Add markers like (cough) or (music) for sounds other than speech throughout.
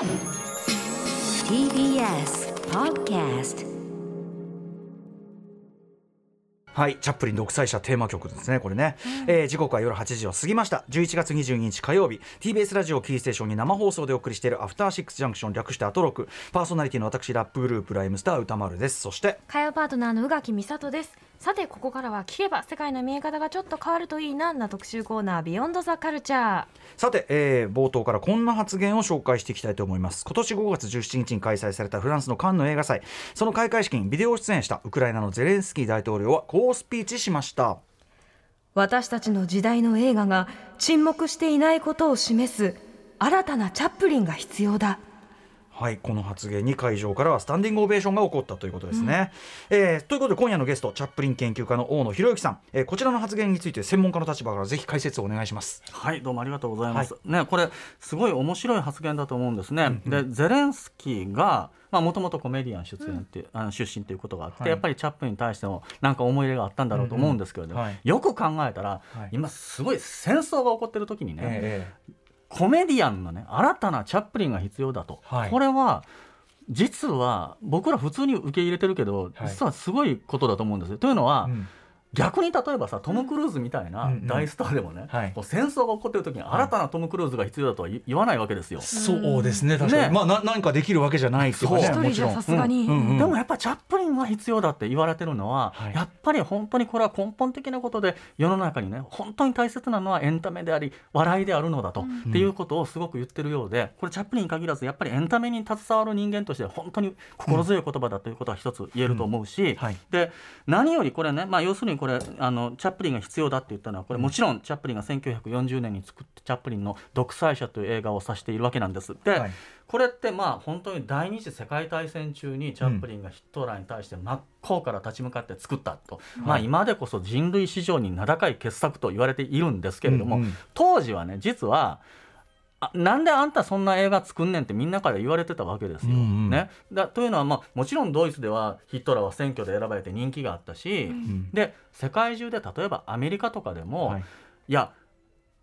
TBS Podcast はい、チャップリン独裁者テーマ曲ですね、これね、えー時刻は夜8時を過ぎました、11月22日火曜日、TBS ラジオキーステーションに生放送でお送りしているアフターシックスジャンクション略してアトロク、パーソナリティの私、ラップグループライムスター歌丸です、そして、火曜パートナーの宇垣美里ですさてここからは聞けば世界の見え方がちょっと変わるといいなな特集コーナービヨンドザカルチャーさて、えー冒頭からこんな発言を紹介していきたいと思います。今年5月17日に開催されたフランスのカンヌ映画祭、その開会式にビデオ出演したウクライナのゼレンスキー大統領はこうスピーチしました。私たちの時代の映画が沈黙していないことを示す新たなチャップリンが必要だはい、この発言に会場からはスタンディングオベーションが起こったということですね。えーということで今夜のゲストチャップリン研究家の大野博之さん、えーこちらの発言について専門家の立場からぜひ解説をお願いします。はい、どうもありがとうございます。ね、これすごい面白い発言だと思うんですね。で、ゼレンスキーが。まあ、もともとコメディアン出演っていう、あの出身ということがあって、はいやっぱりチャップに対してもなんか思い入れがあったんだろうと思うんですけれども、うんうんはいよく考えたら、はい今すごい戦争が起こってる時にね、えコメディアンのね新たなチャップリンが必要だと、はい。これは実は僕ら普通に受け入れてるけど、はい。実はすごいことだと思うんですよ。というのは、うん逆に例えばさトム・クルーズみたいなうんうん。大スターでもね、はい。こう戦争が起こってる時に新たなトム・クルーズが必要だとは言言わないわけですよ。そうですね、確かに、ね。まあな何かできるわけじゃないっていうかねそう。一人じゃさすがに、うんうんでもやっぱりチャップリンが必要だって言われてるのは、はい。やっぱり本当にこれは根本的なことで世の中にね本当に大切なのはエンタメであり笑いであるのだと、っていうことをすごく言ってるようでこれチャップリンに限らずやっぱりエンタメに携わる人間として本当に心強い言葉だということは一つ言えると思うし、はい。で何よりこれね、まあ、要するにこれあのチャップリンが必要だって言ったのはこれもちろんチャップリンが1940年に作ったチャップリンの「独裁者」という映画を指しているわけなんです。で、はい。これってまあ本当に第二次世界大戦中にチャップリンがヒットラーに対して真っ向から立ち向かって作ったと、まあ今でこそ人類史上に名高い傑作と言われているんですけれども、うんうん。当時はね実はあなんであんたそんな映画作んねんってみんなから言われてたわけですよ。うんうん。ね、だというのは、まあ、もちろんドイツではヒットラーは選挙で選ばれて人気があったし、ん。で世界中で例えばアメリカとかでも、はい。い、や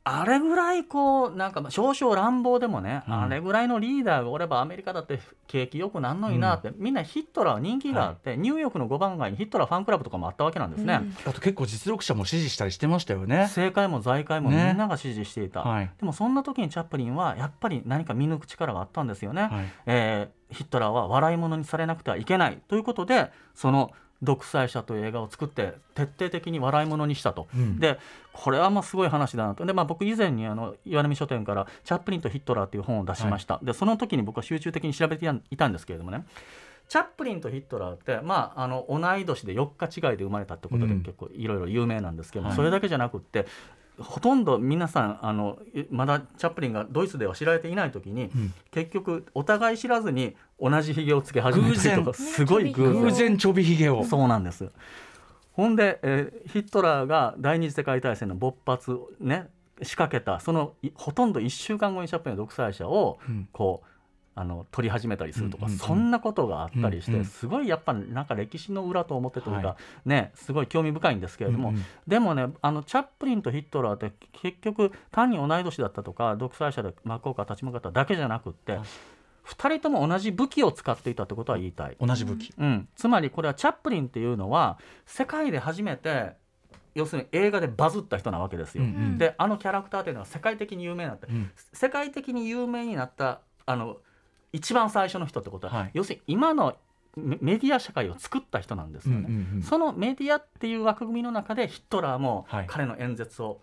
あれぐらいこうなんかまあ少々乱暴でもね、うん。あれぐらいのリーダーがおればアメリカだって景気よくなんのになって、みんなヒットラーは人気があって、ニューヨークの5番街にヒットラーファンクラブとかもあったわけなんですね。あと結構実力者も支持したりしてましたよね。政界も財界もみねんなが支持していた、はい。でもそんな時にチャップリンはやっぱり何か見抜く力があったんですよね、はい。えーヒットラーは笑い物にされなくてはいけないということでその「独裁者」という映画を作って徹底的に笑い物にしたと、うん。でこれはもうすごい話だなと。で、まあ、僕以前にあの岩波書店から「チャップリンとヒットラー」という本を出しました、でその時に僕は集中的に調べていたんですけれどもね。チャップリンとヒットラーって、まあ、あの同い年で4日違いで生まれたってことでうん。結構いろいろ有名なんですけども、はい。それだけじゃなくってほとんど皆さんあのいまだチャップリンがドイツでは知られていない時に、ん。結局お互い知らずに同じひげをつけ始めたりとか偶すごい偶然。ちょびひげを。そうなんです。ほんで、えーヒットラーが第二次世界大戦の勃発をね仕掛けたそのいほとんど1週間後にチャップリンの独裁者をうん。こうあの取り始めたりするとか、そんなことがあったりして、すごいやっぱなんか歴史の裏と思ってというか、はねすごい興味深いんですけれども、でもねあのチャップリンとヒットラーって結局単に同い年だったとか独裁者で真っ向から立ち向かっただけじゃなくって、はい。2人とも同じ武器を使っていたってことは言いたい。同じ武器。うん、つまりこれはチャップリンっていうのは世界で初めて要するに映画でバズった人なわけですよ。うんうん。であのキャラクターっていうのは世界的に有名になった、うん。世界的に有名になったあの一番最初の人ってことは、はい。要するに今のメメディア社会を作った人なんですよね。うんうんうん。そのメディアっていう枠組みの中でヒットラーもはい。彼の演説を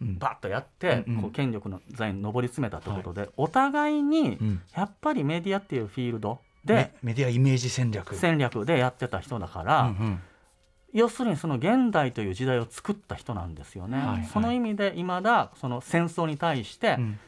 うん。バッとやって、うんうん。こう権力の座に上り詰めたということで、お互いにうん。やっぱりメディアっていうフィールドメでメディアイメージ戦略。戦略でやってた人だから、うんうん。要するにその現代という時代を作った人なんですよね。はいはい。その意味で未だその戦争に対して、うん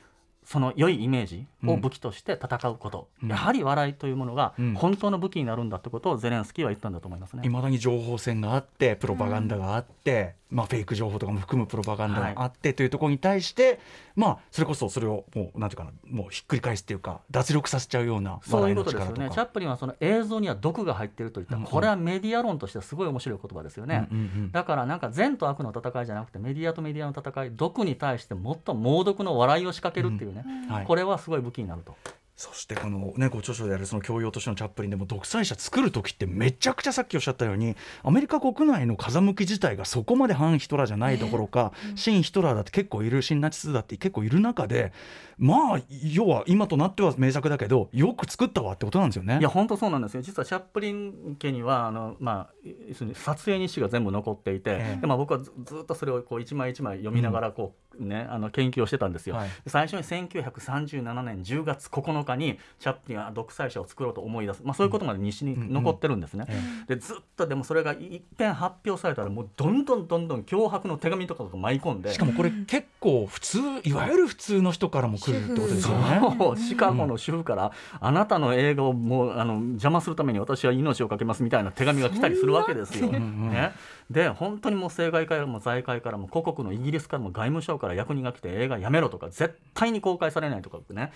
その良いイメージを武器として戦うこと、うん。やはり笑いというものがうん。本当の武器になるんだってことをゼレンスキーは言ったんだと思いますね。いまだに情報戦があってプロパガンダがあって、まあ、フェイク情報とかも含むプロパガンダがあって、というところに対して、まあ、それこそそれをもうなんていうかなもうひっくり返すっていうか脱力させちゃうようなそういうことですよね。チャップリンはその映像には毒が入っているといった、うん。これはメディア論としてはすごい面白い言葉ですよね。うんうんうんだからなんか善と悪の戦いじゃなくてメディアとメディアの戦い毒に対してもっと猛毒の笑いを仕掛けるっていうね、はい。これはすごい武器になると。そしてこのねご著書であるその教養としてのチャップリンでも独裁者作る時ってめちゃくちゃさっきおっしゃったようにアメリカ国内の風向き自体がそこまで反ヒトラーじゃないどころか、新ヒトラーだって結構いる新ナチスだって結構いる中でまあ要は今となっては名作だけどよく作ったわってことなんですよね。いや本当そうなんですよ。実はチャップリン家にはあの、まあ、撮影日誌が全部残っていて、ええ。でまあ、僕はずずっとそれをこう一枚一枚読みながらこう、ね、あの研究をしてたんですよ。はい。最初に1937年10月9日にチャップリンは独裁者を作ろうと思い出す、まあ、そういうことまで日誌に残ってるんですね。でずっとでもそれがいっぺん発表されたらもうどんどんどんどん脅迫の手紙とかが舞い込んで。しかもこれ結構普通いわゆる普通の人からも来るってことですよね。シカゴの主婦から、あなたの映画をもうあの邪魔するために私は命を懸けますみたいな手紙が来たりするわけですよ。ね、で本当にもう政界からも財界からも故国のイギリスからも外務省から役人が来て映画やめろとか絶対に公開されないとかね、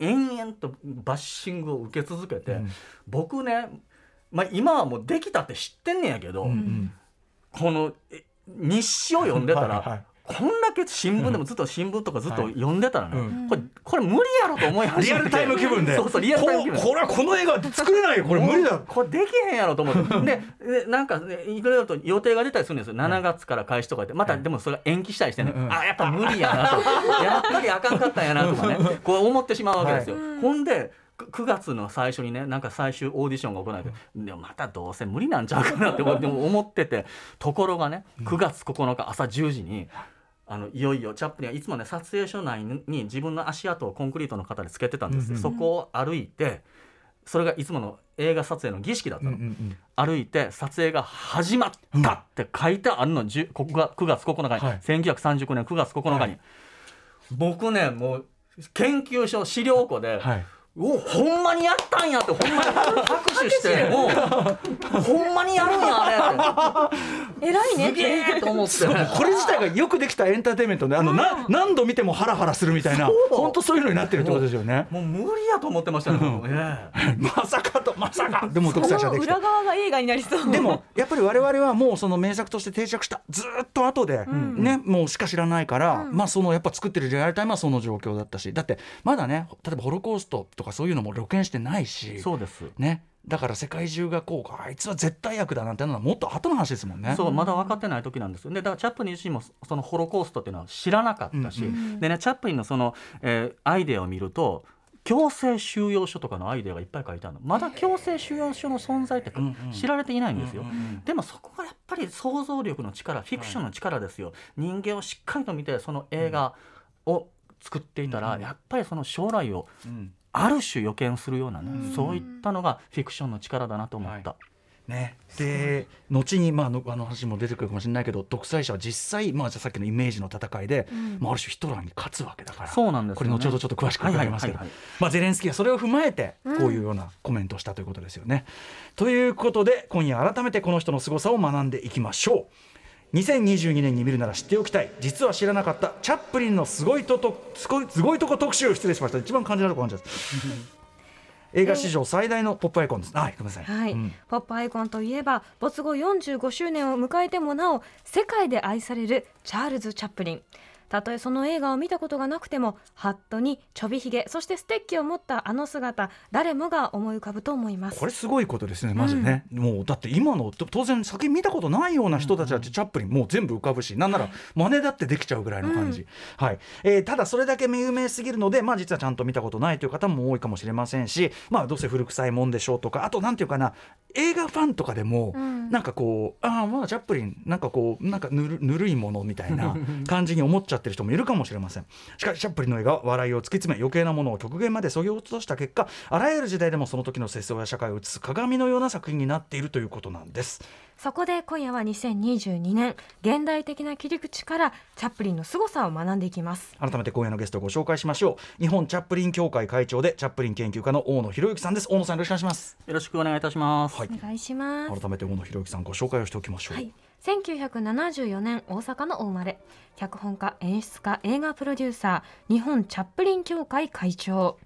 延々とバッシングを受け続けて、僕ね、まあ、今はもうできたって知ってんねやけど、このえ日誌を読んでたら。はいはいこんだけ新聞でもずっと新聞とかずっとはい。読んでたらね、うん。これこれ無理やろと思い始めて。リアルタイム気分で。そうそうリアルタイム気分。ここれはこの映画作れないよこれ無理だこれできへんやろと思って。(laughs) ででなんか、ね、いろいろと予定が出たりするんですよ。7月から開始とかで。またでもそれが延期したりしてね、あやっぱ無理やなと。(laughs) やっぱりあかんかったんやなとかね。(laughs) こう思ってしまうわけですよ。ほんで9月の最初にねなんか最終オーディションが行われてでもまたどうせ無理なんちゃうかなって思って思ってて。ところがね9月9日朝10時にあのいよいよチャップリンはいつもね撮影所内に自分の足跡をコンクリートの型でつけてたんです。よ、そこを歩いてそれがいつもの映画撮影の儀式だったの、歩いて撮影が始まったって書いてあるの、10ここが9月9日に、はい。1939年9月9日に、はい。僕ねもう研究所資料庫で、はいおほんまにやったんやってほんまに拍手して。(laughs) もうほんまにやるんやあれ。(laughs) 偉いね。すげえと思って。これ自体がよくできたエンターテインメントであの、な何度見てもハラハラするみたいな本当そういうのになってるってことですよね。もう無理やと思ってましたね、もう。ええ。(laughs) まさかとまさか。でも独裁者できた。裏。側が映画になりそう。でもやっぱり我々はもうその名作として定着したずーっと後で、ねもうしか知らないから、まあそのやっぱ作ってるリアルタイムはその状況だったし。だってまだね例えばホロコーストとかそういうのも露見してないしそうです。ね。だから世界中がこうあいつは絶対悪だなんてのはもっと後の話ですもんね。そうまだ分かってない時なんですよ。でだからチャップリン自身もそのホロコーストっていうのは知らなかったし、うんでねチャップリンのその、えーアイデアを見ると強制収容所とかのアイデアがいっぱい書いてあるの。まだ強制収容所の存在ってうんうん。知られていないんですよ、うんうんでもそこがやっぱり想像力の力フィクションの力ですよ、人間をしっかりと見てその映画を作っていたら、うん。やっぱりその将来をうんある種予見するようなね、うん。そういったのがフィクションの力だなと思った。ね、で後に、まあ、あの話も出てくるかもしれないけど独裁者は実際、まあ、じゃあさっきのイメージの戦いで、まあ、ある種ヒトラーに勝つわけだからそうなんですよね。これ後ほどちょっと詳しく伺いますけど、ゼレンスキーはそれを踏まえてこういうようなコメントをしたということですよね。ということで今夜改めてこの人の凄さを学んでいきましょう。2022年に見るなら知っておきたい。実は知らなかったチャップリンのすごいととすごいすごいとこ特集失礼しました。一番感じられるとこ感じです (laughs) 映画史上最大のポップアイコンです。はいごめんなさい、はい、うん。ポップアイコンといえば没後45周年を迎えてもなお世界で愛されるチャールズ・チャップリンたとえその映画を見たことがなくてもハットにちょびひげそしてステッキを持ったあの姿誰もが思い浮かぶと思います。これすごいことですね、まずね、もうだって今のと当然先見たことないような人たちだってチャップリンもう全部浮かぶし、なんなら真似だってできちゃうぐらいの感じ、はい。えーただそれだけ有名すぎるので、まあ、実はちゃんと見たことないという方も多いかもしれませんし、まあ、どうせ古臭いもんでしょうとか、あとなんていうかな、映画ファンとかでも、なんかこう、ああ、まあチャップリン、なんかこう、なんかぬるぬるいものみたいな (laughs) 感じに思っちゃってる人もいるかもしれません。しかし、チャップリンの映画は笑いを突き詰め、余計なものを極限までそぎ落とした結果、あらゆる時代でもその時の世相や社会を映す鏡のような作品になっているということなんです。そこで今夜は2022年現代的な切り口からチャップリンの凄さを学んでいきます改めて今夜のゲストをご紹介しましょう。日本チャップリン協会会長でチャップリン研究家の大野博之さんです。大野さんよろしくお願いします。よろしくお願いいたします。はいお願いします改めて大野博之さんご紹介をしておきましょう。はい、1974年大阪のお生まれ脚本家演出家映画プロデューサー日本チャップリン協会会長。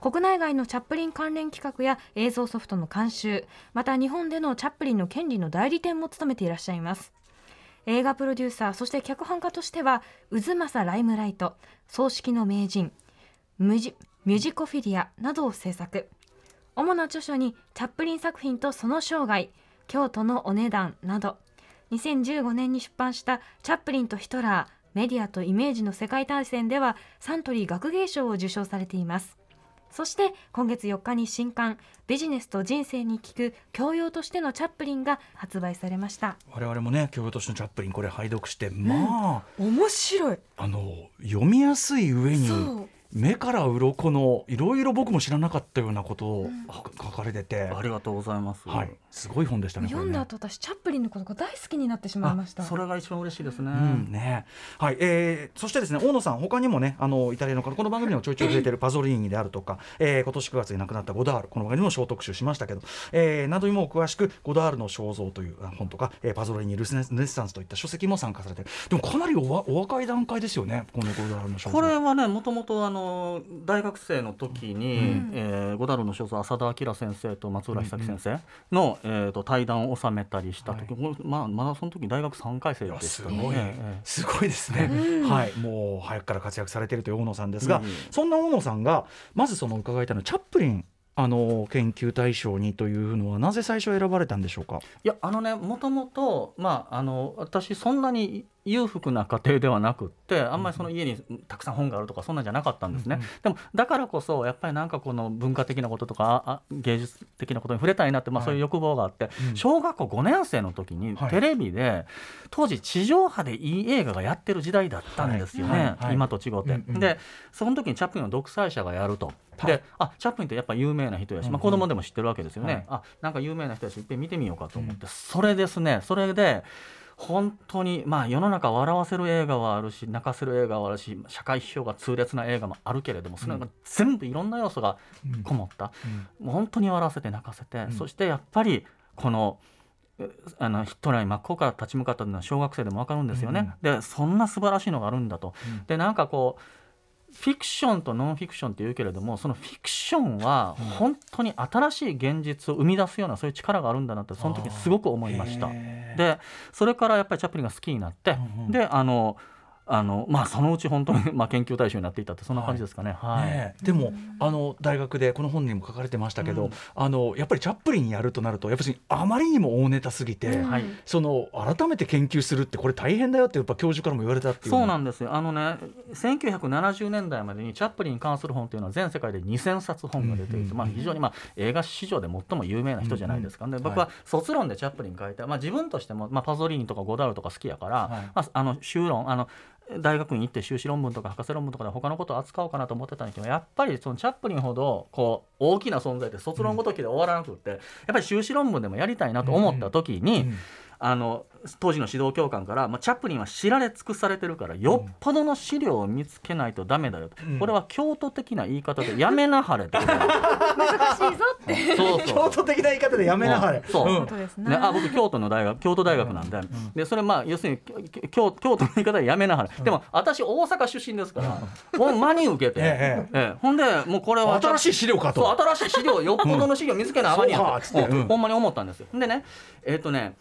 国内外のチャップリン関連企画や映像ソフトの監修また日本でのチャップリンの権利の代理店も務めていらっしゃいます。映画プロデューサーそして脚本家としては渦政ライムライト葬式の名人無じミュジコフィリアなどを制作。主な著書にチャップリン作品とその生涯京都のお値段など2015年に出版したチャップリンとヒトラーメディアとイメージの世界大戦ではサントリー学芸賞を受賞されています。そして今月4日に新刊ビジネスと人生に聞く教養としてのチャップリンが発売されました。我々もね教養としてのチャップリンこれ拝読してまあ、面白い。あの読みやすい上に目から鱗のいろいろ僕も知らなかったようなことを書かれてて、ありがとうございます。はい、すごい本でしたね。読んだこ後私チャップリンのことが大好きになってしまいました。あそれが一番嬉しいですね。うん。ね。はいえー、そしてですね大野さん他にもねあのイタリアの方この番組にもちょいちょい出てるパゾリーニであるとか、えー、今年9月に亡くなったゴダールこの番組にも小特集しましたけど、えー、などにも詳しくゴダールの肖像という本とか、えー、パゾリーニルネルネッサンスといった書籍も参加されてる。でもかなりおわお若い段階ですよねこのゴダールの肖像。これはねもともとあの大学生の時に、うん。えーゴダルの肖像浅田明先生と松浦久樹先生の、えー、と対談を収めたりした時、これまあ、まだその時大学3回生ですかすごい、ええすごいですね、はい。もう早くから活躍されているという大野さんですが、うんうん。そんな大野さんがまずその伺いたいのはチャップリンあの研究対象にというのはなぜ最初選ばれたんでしょうか？いやあのねもともとまああの私そんなに裕福な家庭ではなくってあんまりその家にたくさん本があるとかそんなんじゃなかったんですね、うんうんでもだからこそやっぱりなんかこの文化的なこととかああ芸術的なことに触れたいなって、まあ、はい。そういう欲望があって、うん。小学校5年生の時にはい。テレビで当時地上波でいい映画がやってる時代だったんですよね、はい。はい。はい。今と違って、うんうん。でその時にチャップリンの独裁者がやると。はい。であチャップリンってやっぱ有名な人やし、うんうん。まあ、子供でも知ってるわけですよね、はい。あなんか有名な人やしいっぺん見てみようかと思って、それですねそれで本当にまあ世の中笑わせる映画はあるし泣かせる映画はあるし社会批評が痛烈な映画もあるけれどもそれが全部いろんな要素がこもった、もう本当に笑わせて泣かせて、ん。そしてやっぱりこのえあのヒットラーに真っ向から立ち向かったのは小学生でも分かるんですよね。でそんな素晴らしいのがあるんだと。うん。でなんかこうフィクションとノンフィクションって言うけれどもそのフィクションは本当に新しい現実を生み出すようなそういう力があるんだなってその時すごく思いました。でそれからやっぱりチャップリンが好きになって、であのあのまあそのうち本当にまあ研究対象になっていったってそんな感じですかね。はい。ねえ。でもあの大学でこの本にも書かれてましたけど、うん。あのやっぱりチャップリンやるとなるとやっぱりあまりにも大ネタすぎて、うん。はい。その改めて研究するってこれ大変だよってやっぱ教授からも言われたっていう。そうなんんですよ。あのね1970年代までにチャップリンに関する本というのは全世界で2000冊本が出ていて、うん。うんまあ、非常にまあ映画史上で最も有名な人じゃないですか、で僕は卒論でチャップリン書いて、まあ、自分としても、まあ、パゾリーニとかゴダールとか好きやから、はい。まあ、あの修論あの大学に行って修士論文とか博士論文とかで他のことを扱おうかなと思ってたんですけどやっぱりそのチャップリンほどこう大きな存在って卒論ごときで終わらなくって、やっぱり修士論文でもやりたいなと思った時に、あの当時の指導教官から、まあ、チャップリンは知られ尽くされてるからよっぽどの資料を見つけないとダメだよと、うん。これは京都的な言い方でやめなはれってことだ難しいぞって。そうそう京都的な言い方でやめなはれ。そう。うん。ことですね。ね、あ僕京都の大学京都大学なんで,、でそれまあ要するにき京京都の言い方でやめなはれ、でも私大阪出身ですから、ほんまに受けて、ええええ。ほんでもうこれは新しい資料かと。そう新しい資料よっぽどの資料見つけなあかんやん。そうかっつって。うん。うんほんまに思ったんですよ。でねえっ、とね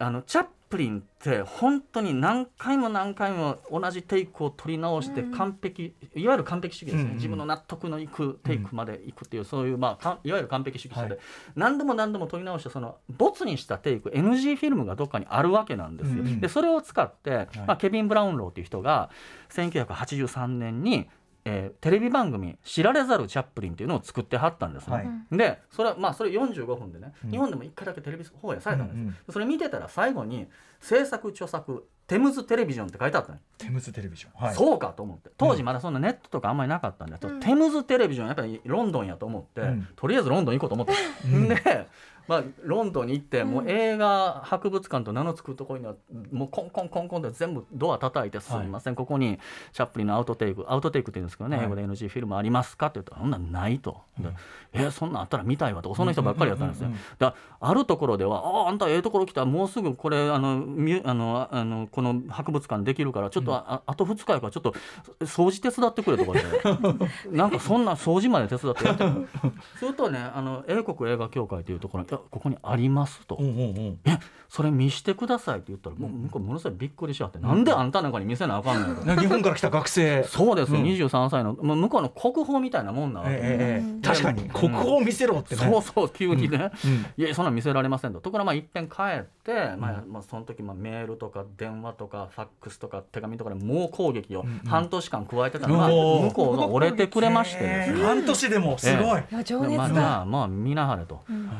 あのチャップリンって本当に何回も何回も同じテイクを取り直して完璧、いわゆる完璧主義ですね、うんうん。自分の納得のいくテイクまでいくっていう、そういう、まあいわゆる完璧主義者で、はい。何度も何度も取り直してそのボツにしたテイク NG フィルムがどっかにあるわけなんですよ。うんうん。でそれを使って、まあ、ケビン・ブラウンローっていう人が1983年にえーテレビ番組「知られざるチャップリン」っていうのを作ってはったんですね。はい。でそれはまあそれ45分でね、うん。日本でも1回だけテレビ放映されたんです、うんうんそれ見てたら最後に制作著作テムズテレビジョンって書いてあったの、テムズテレビジョン。はい。そうかと思って。当時まだそんなネットとかあんまりなかったんで、うん。テムズテレビジョンやっぱりロンドンやと思って、うん。とりあえずロンドン行こうと思って、うん。で、まあ、ロンドンに行って、もううん映画博物館と名の付くところにはもうコンコンコンコンって全部ドア叩いて「すみません、ここにチャップリンのアウトテイクアウトテイクって言うんですけどね、はい。英語で NG フィルムありますか?」って言ったら「そんなんない」と「でえーそんなんあったら見たいわ」と。その人ばっかりやったんですよ。うんうんうんだあるところでは「あああんたええところ来たもうすぐこれあのあのあのこの博物館できるからちょっとあ,あ、あと2日やからちょっと掃除手伝ってくれ」とかで (laughs) なんかそんな掃除まで手伝ってやってる。するとねあの英国映画協会というところに「いやここにありますと、うんうんうん。えそれ見してくださいって言ったらもう向こうものすごいびっくりしちゃって、なんであんたなんかに見せなあかんのや日本から来た学生。そうですよ、うん。23歳のもう向こうの国宝みたいなもんなわけ、ええええ。確かに。うん。国宝を見せろってね。そうそう急にね、うん。いやそんなん見せられませんと。ところがまあいっぺん帰って、まあまあ、その時まあメールとか電話とかファックスとか手紙とかで猛攻撃を半年間加えてたのが、向こうが折れてくれまして。ねええ半年でもすごい。いや情でまあ熱だ、じゃあまあ見なはれと、うん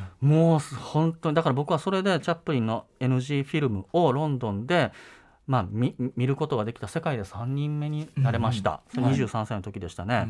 もう本当にだから僕はそれでチャップリンの NG フィルムをロンドンでまあ見見ることができた世界で3人目になれました、うんうんそれ23歳の時でしたね、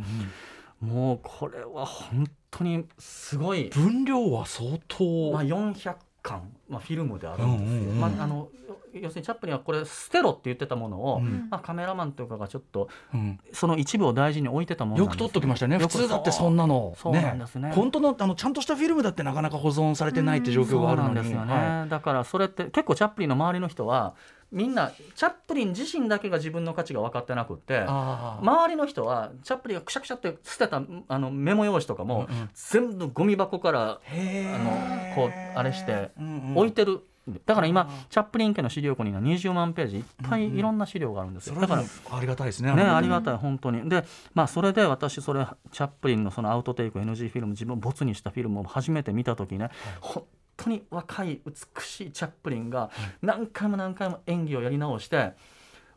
もうこれは本当にすごい。分量は相当、まあ、400巻、まあ、フィルムであるんですよ、まあ、あの要するにチャップリンはこれ捨てろって言ってたものを、うん。まあ、カメラマンとかがちょっとうん。その一部を大事に置いてたものよく撮っときましたね。普通だってそんなの。そう。なんですね。本当のあのちゃんとしたフィルムだってなかなか保存されてないって状況があるんですよね、はだからそれって結構チャップリンの周りの人はみんなチャップリン自身だけが自分の価値が分かってなくって周りの人はチャップリンがくしゃくしゃって捨てたあのメモ用紙とかも、全部ゴミ箱からあのこうあれして置いてる、だから今チャップリン家の資料庫には20万ページいっぱいいろんな資料があるんですよ、だからありがたいですねね、のありがたい本当に。でまあそれで私それチャップリンのそのアウトテイク NG フィルム自分をボツにしたフィルムを初めて見た時ね、本当に若い美しいチャップリンが何回も何回も演技をやり直して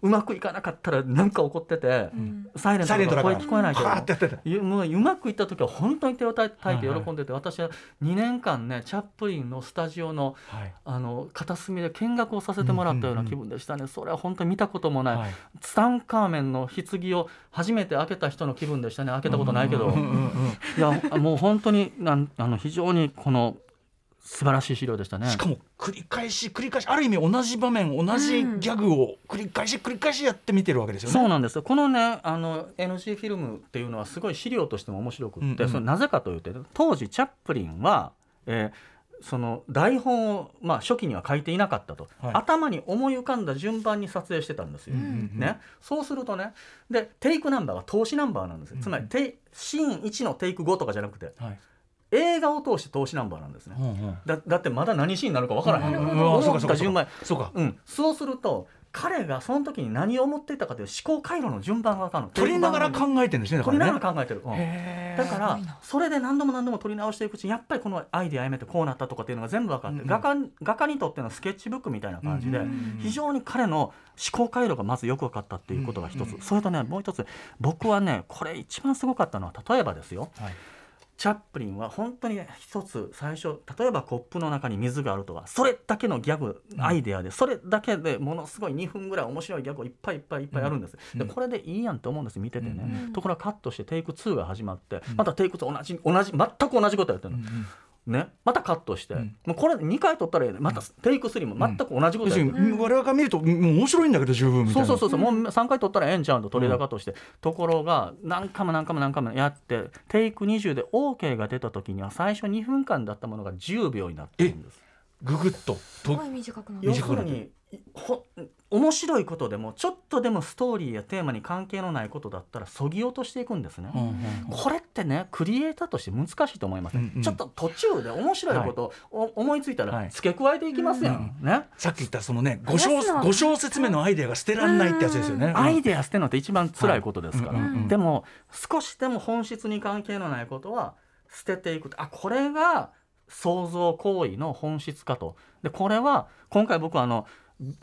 うまくいかなかったら何か怒ってて、うん。サイレントとか声聞こえないけどはーってやってた。いやもううまくいった時は本当に手をたたいて喜んでて、私は2年間ねチャップリンのスタジオのはい。あの片隅で見学をさせてもらったような気分でしたね、それは本当に見たこともない、はい。ツタンカーメンの棺を初めて開けた人の気分でしたね。開けたことないけど、うんうんうん。いやもう本当になんあの非常にこの素晴らしい資料でしたね。しかも繰り返し繰り返しある意味同じ場面同じギャグを繰り返し繰り返しやってみてるわけですよね。そうなんですよ。このねあの NG フィルムっていうのはすごい資料としても面白くって、うんうん。それなぜかというと当時チャップリンは、えーその台本を、まあ、初期には書いていなかったと、はい。頭に思い浮かんだ順番に撮影してたんですよ。うんうんうん。ね、そうするとねでテイクナンバーは投資ナンバーなんですよ、つまりテイシーン1のテイク5とかじゃなくて。はい映画を通して投資ナンバーなんですね。うんうん。だだってまだ何シーンになるかわからへん、うんうんうんそうか。思った順番。そうか。うん、そうすると彼がその時に何を思っていたかという思考回路の順番が分かるの。撮りながら考えてるんですねだか取りならねがら考えてる、うん。だからそれで何度も何度も取り直していくうちにやっぱりこのアイデアやめてこうなったとかっていうのが全部分かって、うんうん。画家画家にとってのスケッチブックみたいな感じで、うんうん。うん非常に彼の思考回路がまずよく分かったっていうことが一つ、うんうん。それとねもう一つ。僕はねこれ一番すごかったのは例えばですよ。はいチャップリンは本当に一つ最初例えばコップの中に水があるとかそれだけのギャグアイデアで、それだけでものすごい2分ぐらい面白いギャグをいっぱいいっぱいいっぱいあるんです、うん。でこれでいいやんと思うんです見ててね、うん。ところがカットしてテイク2が始まって、またテイク2同じ同じ全く同じことやってるの、ね、またカットして、うん。もうこれ2回撮ったらいいねまたテイク3も全く同じことやってる、に我々が見るともう面白いんだけど十分みたいな。そうそうそうそう、もう3回撮ったらええんちゃうんと取り高として、ところが何回も何回も何回もやってテイク20で OK が出た時には最初2分間だったものが10秒になってるんです。ググッと。とすごい短くなる。要短くなる。するにほ面白いことでもちょっとでもストーリーやテーマに関係のないことだったらそぎ落としていくんですね。うんうんこれってねクリエイターとして難しいと思います、うんうんちょっと途中で面白いことをお思いついたはい。ら付け加えていきますやん、ね。さっき言ったそのね5小話すのは5小節目のアイデアが捨てらんないってやつですよね。アイデア捨てるのって一番辛いことですから、はい。うんうんうん。でも少しでも本質に関係のないことは捨てていくと。あこれが創造行為の本質かと。でこれは今回僕はあの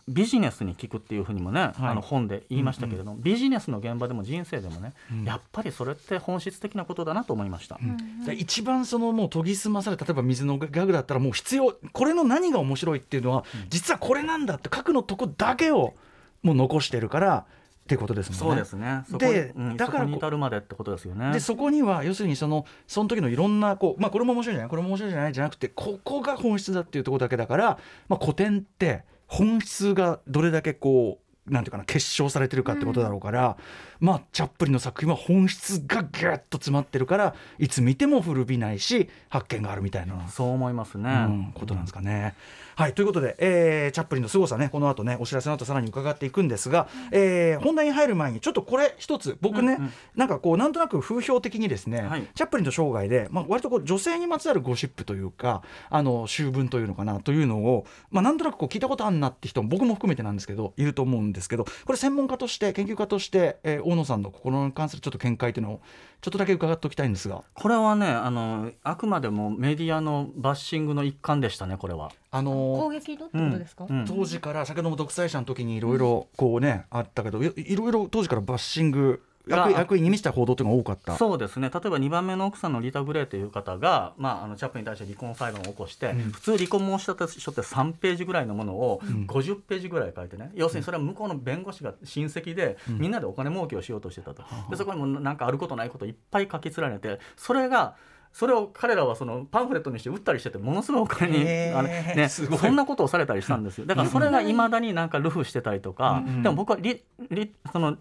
ビジネスに聞くっていうふうにもね、あの本で言いましたけれども、ビジネスの現場でも人生でもね、うん。やっぱりそれって本質的なことだなと思いました。で一番そのもう研ぎ澄まされた例えば水のギャグだったらもう必要これの何が面白いっていうのは、実はこれなんだって書くのとこだけをもう残してるからっていうことですもんね。そうですね。そこにでうんだから至るまでってことですよね。でそこには要するにそのその時のいろんなこう、まあ、これも面白いじゃない？これも面白いじゃない？じゃなくてここが本質だっていうところだけだから、まあ、古典って本質がどれだけこうなんていうかな結晶されてるかってことだろうから、まあチャップリンの作品は本質がギュッと詰まってるからいつ見ても古びないし発見があるみたいな。そう思いますね、うん、ことなんですかね。はいということで、えーチャップリンの凄さねこの後ねお知らせの後さらに伺っていくんですが、えー本題に入る前にちょっとこれ一つ僕ね、うんうんなんかこうなんとなく風評的にですね、はいチャップリンの生涯で、まあ、割とこう女性にまつわるゴシップというかあの習文というのかなというのを、まあ、なんとなくこう聞いたことあるなって人も僕も含めてなんですけどいると思うんですけどこれ専門家として研究家として、えー大野さんの心に関するちょっと見解というのをちょっとだけ伺っておきたいんですが。これはねあのあくまでもメディアのバッシングの一環でしたねこれは。あのー攻撃のってことですか、うん当時から先ほども独裁者の時にいろいろこうねあったけどいいろいろ当時からバッシング悪意が悪意に満ちた報道というのが多かった。そうですね。例えば2番目の奥さんのリタ・グレーという方が、まあ、あのチャップに対して離婚裁判を起こして、うん。普通離婚申し立て書って3ページぐらいのものをん。50ページぐらい書いてね、要するにそれは向こうの弁護士が親戚で、うん。みんなでお金儲けをしようとしてたと、でそこにもなんかあることないこといっぱい書き連ねてそれがそれを彼らはそのパンフレットにして売ったりしててものすごいお金に、あれね、すごい。そんなことをされたりしたんですよ。だからそれがいまだになんかルフしてたりとか、うん。でも僕はリリその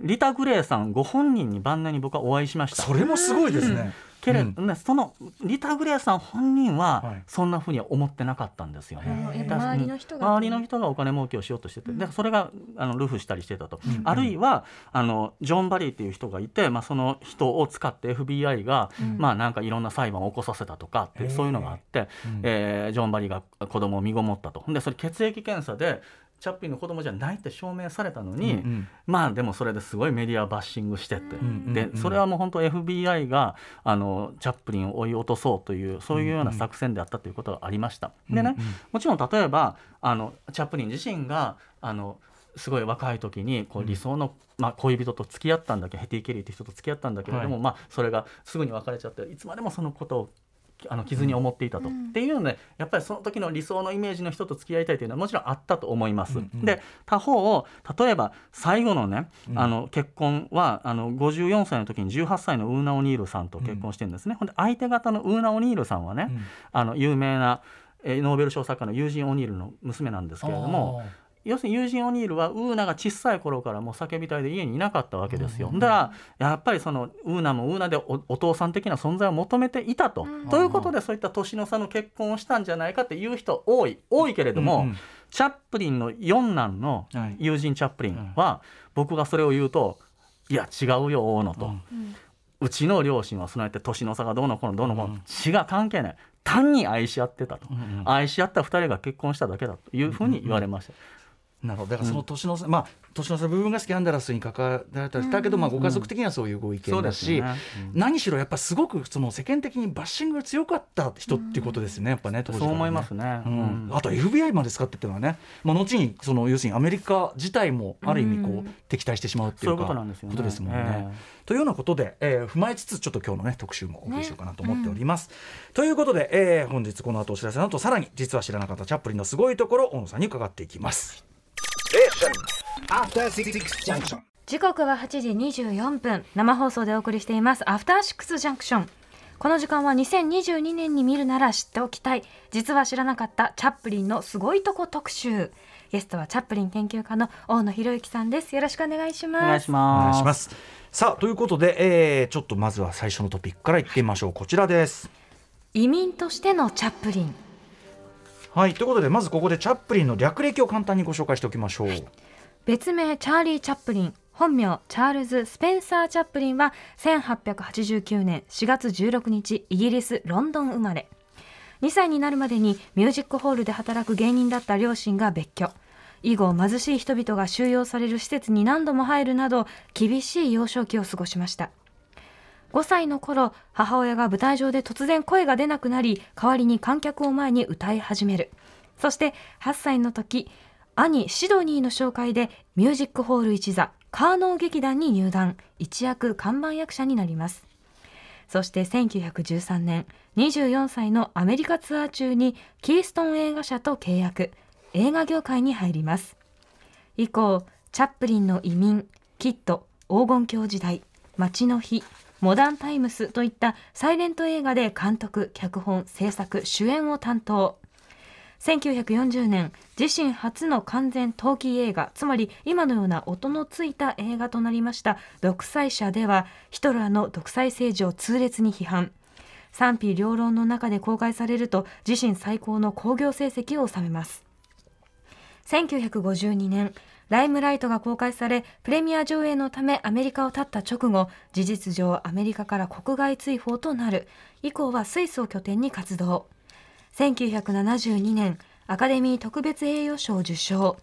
リタ・グレーさんご本人に晩年に僕はお会いしました。それもすごいですね。けれうん。ねそのリタ・グレーさん本人ははい。そんなふうには思ってなかったんですよね。やっぱ周りの人が。周りの人がお金儲けをしようとしてて、でそれがあのルフしたりしてたと、うん。あるいはあのジョン・バリーっていう人がいて、まあ、その人を使って FBI が、うん。まあ、なんかいろんな裁判を起こさせたとかってそういうのがあって、うん。えージョン・バリーが子供を身ごもったと。でそれ血液検査でチャッピーの子供じゃないって証明されたのに、うんまあでもそれですごいメディアバッシングしてって、んでそれはもう本当 FBI があのチャップリンを追い落とそうというそういうような作戦であったということがありました。でね、うん。うんもちろん例えばあのチャップリン自身があのすごい若い時にこう理想の、まあ、恋人と付き合ったんだけどヘティ・ケリーって人と付き合ったんだけれども、はい。まあ、それがすぐに別れちゃっていつまでもそのことをあの傷に思っていたと、うん。っていうのでやっぱりその時の理想のイメージの人と付き合いたいというのはもちろんあったと思います。うんうん。で他方例えば最後のね、うん。あの結婚はあの54歳の時に18歳のウーナ・オニールさんと結婚してるんですね。ほんで相手方のウーナ・オニールさんはね、うん。あの有名なえーノーベル賞作家のユージン・オニールの娘なんですけれども要するにユージン・オニールはウーナが小さい頃からもう叫びたいで家にいなかったわけですよ。だからやっぱりそのウーナもウーナでおお父さん的な存在を求めていたと。うん。ということでそういった年の差の結婚をしたんじゃないかっていう人多い。多いけれども、うんうん。チャップリンの四男のはい。友人チャップリンは、僕がそれを言うと「いや違うよ大野」と。うん。うんうちの両親はそうやって年の差がどうのこうのどうのこうの、うん。血が関係ない。単に愛し合ってたと、うんうん。愛し合った2人が結婚しただけだというふうに言われました、なるほどだからその年の差、まあ年の差部分がスキャンダラスに関わられたりしたけど、まあご家族的にはそういうご意見だし、よね。うん。何しろやっぱすごくその世間的にバッシングが強かった人っていうことですよねやっぱねね。そう思いますね、うん。うん。あと FBI まで使ってっていうのはね、まあ、後にその要するにアメリカ自体もある意味こう、うん。敵対してしまうっていそうかことなんですよね。ことですもんね。えというようなことで、えー踏まえつつちょっと今日のね特集もお送りしようかなと思っております。ということで、えー本日この後お知らせの後さらに実は知らなかったチャップリンのすごいところ小野さんに伺っていきます。After Six Junction. 時刻は8時24分。生放送でお送りしています。アフターシックスジャンクションこの時間は2022年に見るなら知っておきたい。実は知らなかった。チャップリンのすごいとこ特集。ゲストはチャップリン研究家の大野博之さんです。よろしくお願いします。お願いしおます。願いします。さあということで、えーちょっとまずは最初のトピックからいってみましょう。こちらです。移民としてのチャップリン。はい。ということでまずここでチャップリンの略歴を簡単にご紹介しておきましょう。別名チャーリー・チャップリン。本名チャールズ・スペンサー・チャップリンは1889年4月16日イギリス・ロンドン生まれ。2歳になるまでにミュージックホールで働く芸人だった両親が別居。以後貧しい人々が収容される施設に何度も入るなど厳しい幼少期を過ごしました。5歳の頃母親が舞台上で突然声が出なくなり代わりに観客を前に歌い始める。そして8歳の時兄シドニーの紹介でミュージックホール一座カーノー劇団に入団。一躍看板役者になります。そして1913年24歳のアメリカツアー中にキーストン映画社と契約。映画業界に入ります。以降チャップリンの移民キッド黄金鏡時代街の日モダンタイムスといったサイレント映画で監督脚本制作主演を担当。1940年自身初の完全陶器映画つまり今のような音のついた映画となりました「独裁者」ではヒトラーの独裁政治を痛烈に批判。賛否両論の中で公開されると自身最高の興行成績を収めます。1952年ライムライトが公開されプレミア上映のためアメリカを立った直後事実上アメリカから国外追放となる。以降はスイスを拠点に活動。1972年アカデミー特別栄誉賞受賞。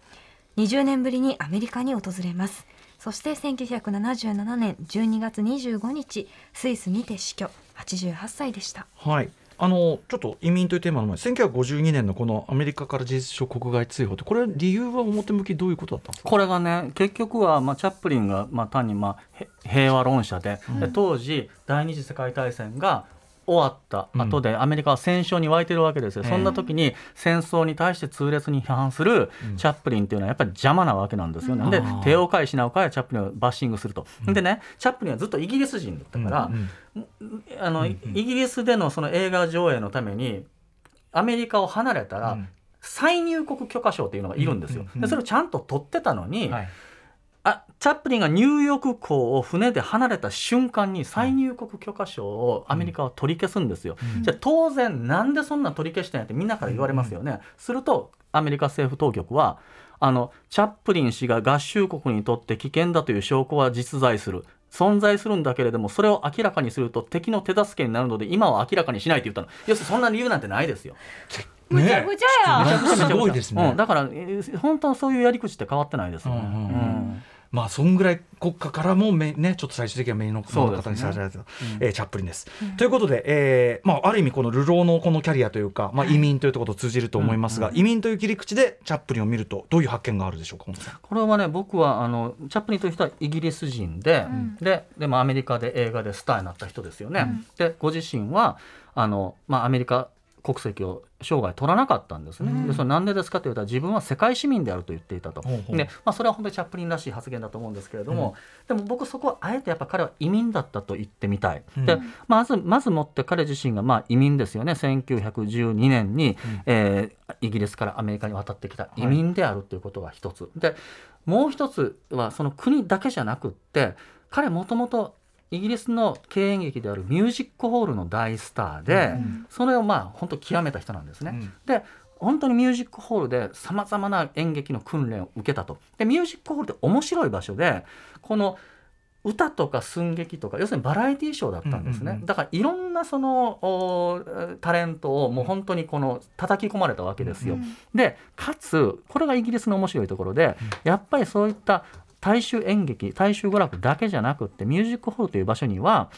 20年ぶりにアメリカに訪れます。そして1977年12月25日スイスにて死去。88歳でした。はい。あのちょっと移民というテーマの前1952年のこのアメリカから事実上国外追放ってこれ理由は表向きどういうことだったんですか？これがね結局は、まあ、チャップリンが、まあ、単に、まあ、へ平和論者で,、で当時第二次世界大戦が終わった後で、アメリカは戦勝に沸いてるわけですよ、ええ。そんな時に戦争に対して痛烈に批判するチャップリンっていうのはやっぱり邪魔なわけなんですよ。ね、であー手を変え品を変えチャップリンをバッシングすると、でねチャップリンはずっとイギリス人だったから、うんあのイギリスでのその映画上映のためにアメリカを離れたら、うん。再入国許可証っていうのがいるんですよ、うんうん。でそれをちゃんと取ってたのに、はいあチャップリンがニューヨーク港を船で離れた瞬間に再入国許可証をアメリカは取り消すんですよ、うん。じゃあ当然なんでそんな取り消したんやってみんなから言われますよね、するとアメリカ政府当局はあのチャップリン氏が合衆国にとって危険だという証拠は実在する。存在するんだけれどもそれを明らかにすると敵の手助けになるので今は明らかにしないと言ったの。要するにそんな理由なんてないですよ。むちゃくちゃや、めちゃくちゃすごいですね。うん、だから、えー本当はそういうやり口って変わってないですよね、うんうんうん。うんまあそんぐらい国家からもめねちょっと最終的には目の方にさせられた、えーチャップリンです。ということで、えーまあ、ある意味この流浪のこのキャリアというか、まあ、移民というところと通じると思いますが、移民という切り口でチャップリンを見るとどういう発見があるでしょうかこれはね僕はあのチャップリンという人はイギリス人で、ででもアメリカで映画でスターになった人ですよね。でご自身はあの、まあ、アメリカ国籍を生涯取らなかったんですね。でそれなんでですかというと自分は世界市民であると言っていたと。ほうほうでまあ、それは本当にチャップリンらしい発言だと思うんですけれども、でも僕そこはあえてやっぱ彼は移民だったと言ってみたい。でまずまずもって彼自身がまあ移民ですよね1912年に、えーイギリスからアメリカに渡ってきた移民であるということが一つ。でもう一つはその国だけじゃなくって彼もともとイギリスの経営劇であるミュージックホールの大スターで、それをまあ本当極めた人なんですね。うんで本当にミュージックホールでさまざまな演劇の訓練を受けたと。でミュージックホールって面白い場所でこの歌とか寸劇とか要するにバラエティーショーだったんですね、うんうんうんだからいろんなそのおタレントをもう本当にこの叩き込まれたわけですよ。でかつこれがイギリスの面白いところで、やっぱりそういった大衆演劇大衆娯楽だけじゃなくってミュージックホールという場所には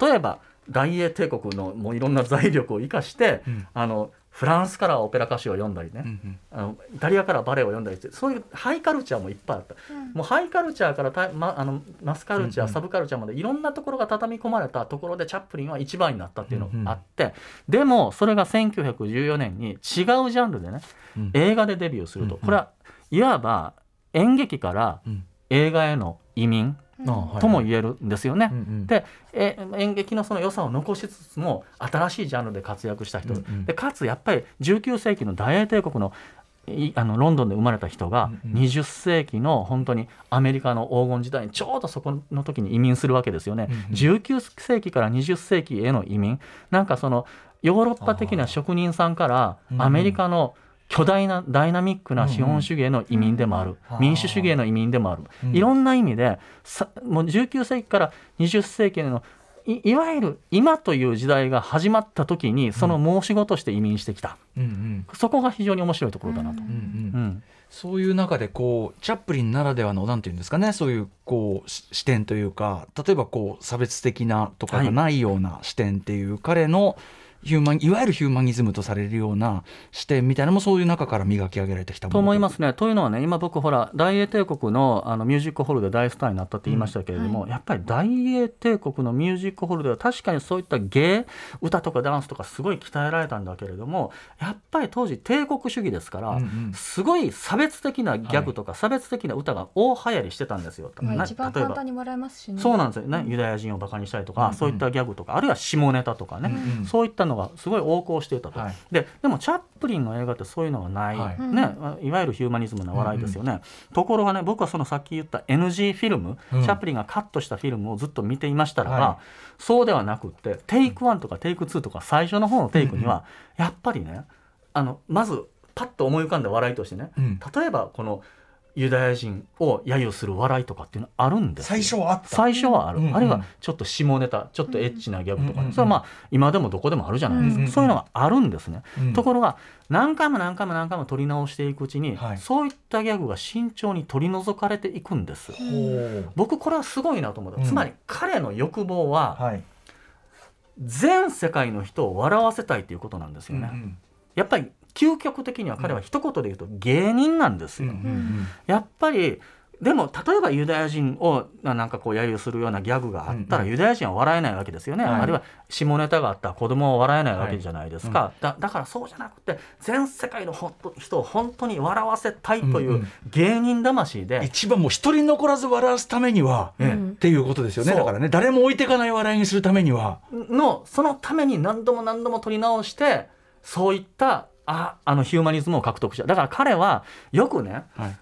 例えば大英帝国のもういろんな財力を生かして、うん。あのフランスからはオペラ歌手を読んだりね、うんうん。あのイタリアからはバレエを読んだりしてそういうハイカルチャーもいっぱいあった、もうハイカルチャーからた、ま、あのマスカルチャー、うんうん。サブカルチャーまでいろんなところが畳み込まれたところでチャップリンは一番になったっていうのがあって、でもそれが1914年に違うジャンルでね、うん。映画でデビューすると、うんうん。これはいわば演劇からうん映画への移民とも言えるんですよね。うんうん。でえ演劇のその良さを残しつつも新しいジャンルで活躍した人、うんうん。でかつやっぱり19世紀の大英帝国のいあのロンドンで生まれた人がうんうん。20世紀の本当にアメリカの黄金時代にちょうどそこの時に移民するわけですよね。うんうん。19世紀から20世紀への移民。なんかそのヨーロッパ的な職人さんからアメリカの巨大なダイナミックな資本主義への移民でもある、うん民主主義への移民でもある、うん。いろんな意味でさもう19世紀から20世紀へのいいわゆる今という時代が始まった時にその申し子として移民してきた、うんうん。そこが非常に面白いところだなと。うんうん。うん。そういう中でこうチャップリンならではのなんていうんですかね。そういうこうし視点というか例えばこう差別的なとかがないような視点っていう、彼のヒューマンいわゆるヒューマニズムとされるような視点みたいなのもそういう中から磨き上げられてきたものと。思いますね。というのはね今僕ほら大英帝国のあのミュージックホールで大スターになったって言いましたけれども、やっぱり大英帝国のミュージックホールでは確かにそういった芸歌とかダンスとかすごい鍛えられたんだけれどもやっぱり当時帝国主義ですから、うんうん。すごい差別的なギャグとか差別的な歌が大流行りしてたんですよ。なまあ一番例えば簡単に笑えますしね。そうなんですよね、ユダヤ人をバカにしたりとか、そういったギャグとかあるいは下ネタとかね、うんうん。そういったののがすごい横行していたと、はい。ででもチャップリンの映画ってそういうのはない、はい。ね、いわゆるヒューマニズムな笑いですよね、ところがね僕はそのさっき言った NG フィルム、うん。チャップリンがカットしたフィルムをずっと見ていましたらば、はそうではなくってテイク1とかテイク2とか最初の方のテイクには、やっぱりねあのまずパッと思い浮かんだ笑いとしてね、うん。例えばこのユダヤ人を揶揄する笑いとかっていうのあるんですよ。最初はあった。最初はある、うんうん。あるいはちょっと下ネタちょっとエッチなギャグとか。ね、うんそれはまあ今でもどこでもあるじゃないですか、うんそういうのがあるんですね、うん。ところが何回も何回も何回も取り直していくうちに、はい。そういったギャグが慎重に取り除かれていくんです、僕これはすごいなと思った、うん。つまり彼の欲望ははい。全世界の人を笑わせたいということなんですよね、うん。やっぱり究極的には彼は一言で言うと芸人なんですうんよ、うん。やっぱりでも例えばユダヤ人をななんかこう揶揄するようなギャグがあったら、うんうん。ユダヤ人は笑えないわけですよね、はい。あるいは下ネタがあったら子供は笑えないわけじゃないですか、だだからそうじゃなくて全世界のほんと人を本当に笑わせたいといんううん。芸人魂で、一番もう一人残らず笑わすためには、ええっていうことですよね。だからね誰も置いていかない笑いにするためには。のそのために何度も何度も取り直してそういったああのヒューマニズムを獲得した。だから彼はよくねはい。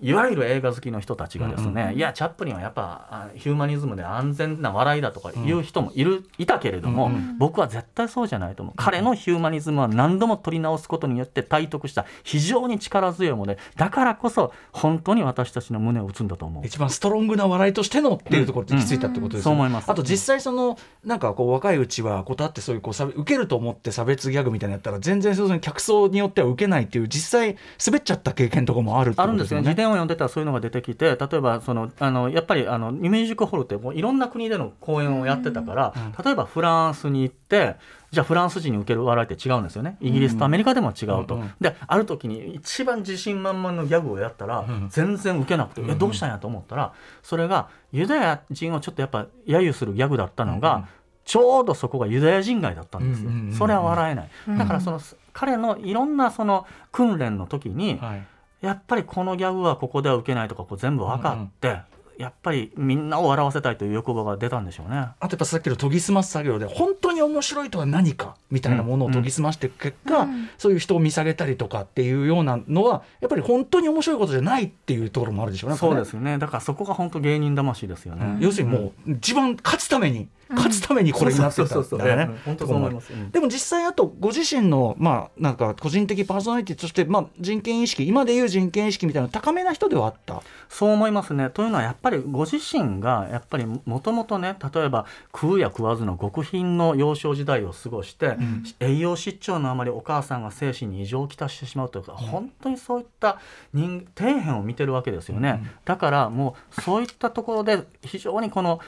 いわゆる映画好きの人たちがですね、うんうんいやチャップリンはやっぱあヒューマニズムで安全な笑いだとか言う人もいる、いたけれども、うんうん僕は絶対そうじゃないと思う、彼のヒューマニズムは何度も取り直すことによって体得した非常に力強いものでだからこそ本当に私たちの胸を打つんだと思う。一番ストロングな笑いとしてのっていうところに行き着いたってことですよね、うん。そう思います。あと実際そのなんかこう若いうちはこうだってそういうこう受けると思って差別ギャグみたいなのやったら全然そういうの客層によっては受けないっていう実際滑っちゃった経験とかもあるってことあるんですよ、自ね。伝を読んでたらそういうのが出てきて例えばそのあのやっぱりあのミュージックホールってもういろんな国での公演をやってたから、例えばフランスに行ってじゃあフランス人に受ける笑いって違うんですよね。イギリスとアメリカでも違うと、うんうん。である時に一番自信満々のギャグをやったら、ん。全然受けなくて、えどうしたんやと思ったらそれがユダヤ人をちょっとやっぱ揶揄するギャグだったのが、うんうん。ちょうどそこがユダヤ人街だったんですよ、うんうんうんうん。それは笑えない、だからその彼のいろんなその訓練の時に、はいやっぱりこのギャグはここでは受けないとかこう全部分かって、やっぱりみんなを笑わせたいという欲望が出たんでしょうね。あとやっぱさっきの研ぎ澄ます作業で本当に面白いとは何かみたいなものを研ぎ澄ましていく結果、うんそういう人を見下げたりとかっていうようなのはやっぱり本当に面白いことじゃないっていうところもあるでしょうね。そうですよねだからそこが本当芸人魂ですよね。うん要するにもう一番勝つために、勝つためにこれになってたんだよねうん本当そう思います。うんでも実際あとご自身のまあなんか個人的パーソナリティとしてまあ人権意識今でいう人権意識みたいな高めな人ではあった？そう思いますね。というのはやっぱりご自身がやっぱりもともとね例えば食うや食わずの極貧の幼少時代を過ごして、栄養失調のあまりお母さんが精神に異常をきたしてしまうというか、本当にそういった人底辺を見てるわけですよね。だからもうそういったところで非常にこのん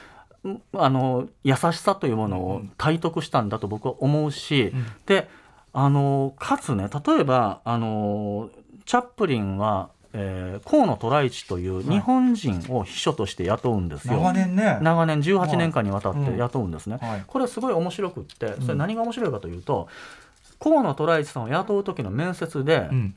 あの優しさというものを体得したんだと僕は思うし、であのかつね例えばあのチャップリンは、えー河野虎一という日本人を秘書として雇うんですよ。長年ね。長年18年間にわたって雇うんですね、はい。これすごい面白くってそれ何が面白いかというと、河野虎一さんを雇う時の面接で、うん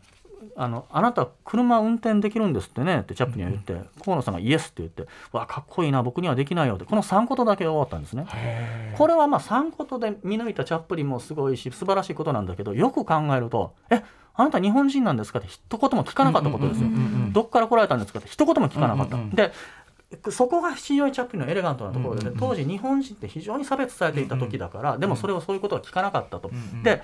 あのあなた車運転できるんですってねってチャップリンは言って、河野さんがイエスって言ってわあかっこいいな僕にはできないよってこの3ことだけで終わったんですね。へこれはまあ3ことで見抜いたチャップリンもすごいし素晴らしいことなんだけどよく考えると「えあなた日本人なんですか?」って一言も聞かなかったことですよ。うんうんうんうんどっから来られたんですかって一言も聞かなかった。うんうんうんでそこが非常にチャップリンのエレガントなところで、うんうんうん当時日本人って非常に差別されていた時だから、でもそれをそういうことは聞かなかったと。んうんで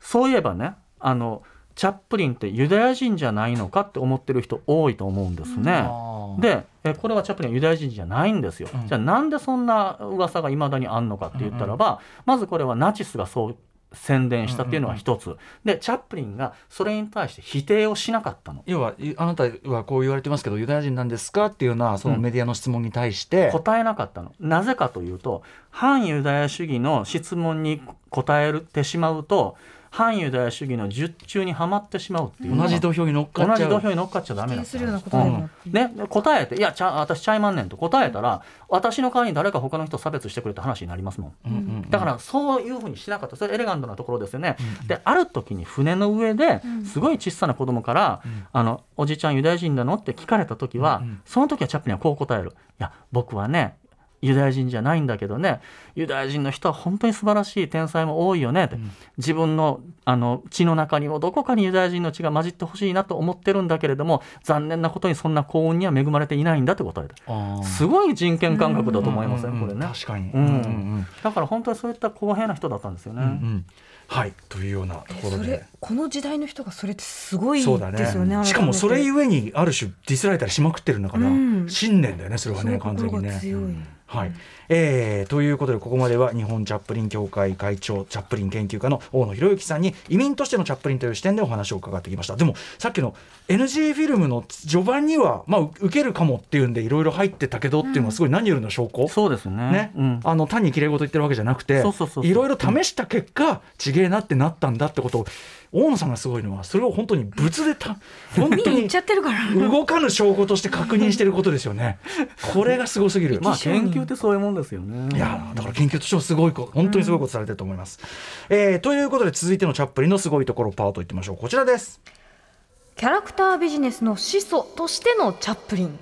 そういえばねあのチャップリンってユダヤ人じゃないのかって思ってる人多いと思うんですね。あーでえこれはチャップリンはユダヤ人じゃないんですよ、うん。じゃあなんでそんな噂がいまだにあんのかって言ったらば、まずこれはナチスがそう宣伝したっていうのが一つ、でチャップリンがそれに対して否定をしなかったの。要はあなたはこう言われてますけどユダヤ人なんですかっていうのはそのメディアの質問に対して、答えなかったの。なぜかというと反ユダヤ主義の質問に答えてしまうと反ユダヤ主義の術中にはまってしまうっていう同じ土俵に乗っかっちゃう同じ土俵に乗っかっちゃダメだ否定するようなことでも、ね、答えて「いやちゃ私ちゃいまんねん」と答えたら私の代わりに誰か他の人を差別してくれって話になりますもん。うんうんだからそういうふうにしなかったそれエレガントなところですよね。である時に船の上ですごい小さな子供から「あのおじちゃんユダヤ人なの?」って聞かれた時は、その時はチャップリンはこう答える「いや僕はねユダヤ人じゃないんだけどね。ユダヤ人の人は本当に素晴らしい天才も多いよねって、自分のあの血の中にもどこかにユダヤ人の血が混じってほしいなと思ってるんだけれども残念なことにそんな幸運には恵まれていないんだって答えた。すごい人権感覚だと思いません、これね。確かに、うん。うんうんだから本当にそういった公平な人だったんですよね、うんうん。はい。というようなところで。それ。この時代の人がそれってすごいそうだですよねね。しかもそれゆえにある種ディスられたりしまくってるんだから、うん。信念だよねそれはね完全にね。はい、えーということでここまでは日本チャップリン協会会長チャップリン研究家の大野博之さんに移民としてのチャップリンという視点でお話を伺ってきました。でもさっきの NG フィルムの序盤には、まあ、う受けるかもっていうんでいろいろ入ってたけどっていうのはすごい何よりの証拠、そうですね。ね。うん、あの単にきれい事言ってるわけじゃなくていろいろ試した結果ちげえなってなったんだってことを大野さんがすごいのはそれを本当に物でた (laughs) 本当に見に行っちゃってるから。動かぬ証拠として確認してることですよね。これがすごすぎる。まあ研究ってそういうもんですよね。いやーだから研究としてはすごいこと本当にすごいことされてると思います。えーということで続いてのチャップリンのすごいところパートいってみましょう。こちらです。キャラクタービジネスの始祖としてのチャップリン。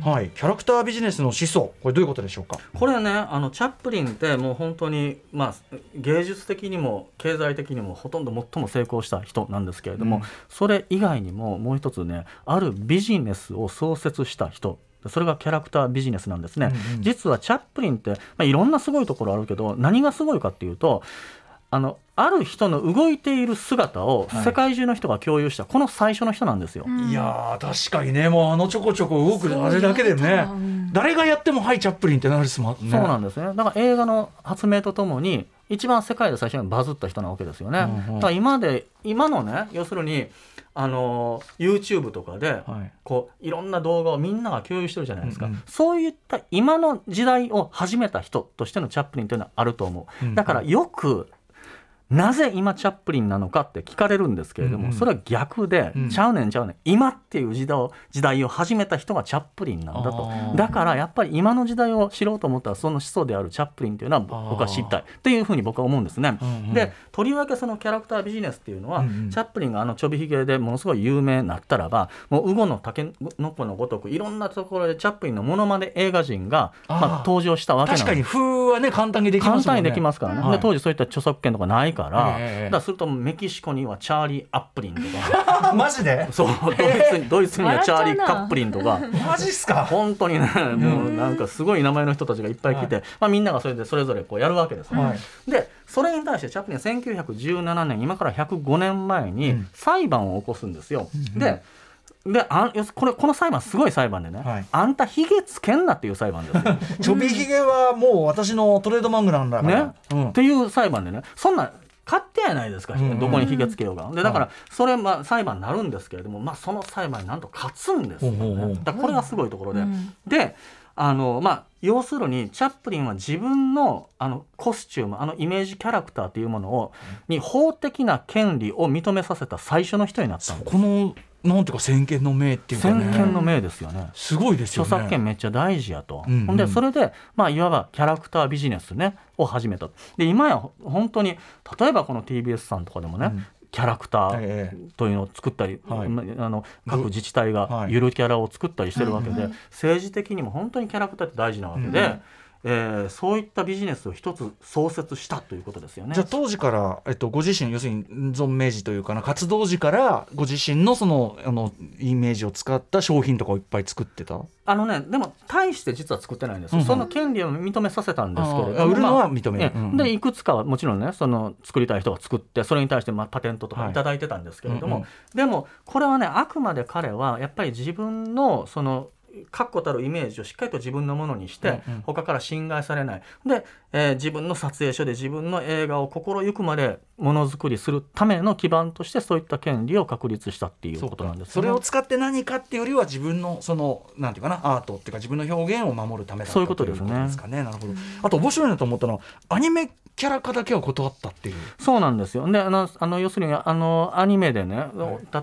はい。キャラクタービジネスの始祖。これどういうことでしょうか？これねあのチャップリンってもう本当に、まあ、芸術的にも経済的にもほとんど最も成功した人なんですけれども、うん。それ以外にももう一つねあるビジネスを創設した人それがキャラクタービジネスなんですね、うんうん。実はチャップリンって、まあ、いろんなすごいところあるけど何がすごいかっていうとあのある人の動いている姿をはい。世界中の人が共有した、この最初の人なんですよ。いやー確かにね。もうあのちょこちょこ動くあれだけでね。うん。誰がやってもはいチャップリンってなるっすもんね。そうなんですね。だから映画の発明とともに一番世界で最初にバズった人なわけですよね。うんうん。だ今で今のね要するにあの YouTube とかで、はい。こういろんな動画をみんなが共有してるじゃないですか、うんうん。そういった今の時代を始めた人としてのチャップリンというのはあると思う、だからよくなぜ今チャップリンなのかって聞かれるんですけれども、うんうん。それは逆で、うん。ちゃうねんちゃうねん。今っていう時代を時代を始めた人がチャップリンなんだと。だからやっぱり今の時代を知ろうと思ったらその始祖であるチャップリンというのは僕は知りたいっていうふうに僕は思うんですね。うんうん。でとりわけそのキャラクタービジネスっていうのは、うんうん。チャップリンがあのちょびひげでものすごい有名になったらばもうウゴのタケノコのごとくいろんなところでチャップリンのモノマネ映画人がまあ、登場したわけなんです。確かに風はね簡単にできますね。簡単にできますからね、はい。で当時そういった著作権とかないから、ええだからするとメキシコにはチャーリー・アップリンとかあ (laughs) マジで？そうドイツにドイツにはチャーリー・カップリンとか。マジっすか？本当にねもうなんかすごい名前の人たちがいっぱい来て、まあ、みんながそれでそれぞれこうやるわけです。よ、はい。でそれに対してチャップリンは1917年今から105年前にうん。裁判を起こすんですよ、うん。でであんこれこの裁判すごい裁判でね、はい。あんたひげつけんなっていう裁判ですよ。(laughs) ちょびひげはもう私のトレードマングなんだから。ね、うん。っていう裁判でねそんな勝手やないですか、どこにひげつけようが。でだからそれ、まあ、裁判になるんですけれども、まあ、その裁判になんと勝つんですよ、ねだこれがすごいところで、うん。であのまあ要するにチャップリンは自分のあのコスチュームあのイメージキャラクターというものをに法的な権利を認めさせた最初の人になったそんです。このなんていうか先見の明っていうか先ね。見の明ですよね。すごいですよ著ね。作権めっちゃ大事やと、うんうん。ほんでそれで、まあ、いわばキャラクタービジネスねを始めたで今やほ本当に例えばこの TBS さんとかでもね、うん。キャラクターええ。というのを作ったり、はい。まあの各自治体がはい。ゆるキャラを作ったりしてるわけで、うん政治的にも本当にキャラクターって大事なわけで、うんえーそういったビジネスを一つ創設したということですよね。じゃあ当時から、えっと、ご自身要するに存命時というかな活動時からご自身のそのあのイメージを使った商品とかをいっぱい作ってた？あのねでも大して実は作ってないんですよ、うんうん。その権利を認めさせたんですけれあども。ー売るのはまあ認める。ええうんうん。でいくつかはもちろんねその作りたい人が作ってそれに対してまあパテントとかはい。いただいてたんですけれども、うんうん。でもこれはねあくまで彼はやっぱり自分のその確固たるイメージをしっかりと自分のものにして、うんうん。他から侵害されない。で、えー自分の撮影所で自分の映画を心ゆくまでものづくりするための基盤としてそういった権利を確立したっていうことなんですよね。それを使って何かっていうよりは自分のそのなんていうかなアートっていうか自分の表現を守るためだったそういうことですねね。なるほど。あと面白いなと思ったのはアニメキャラ化だけは断ったっていう。そうなんですよ。であのあの要するにあのアニメでね、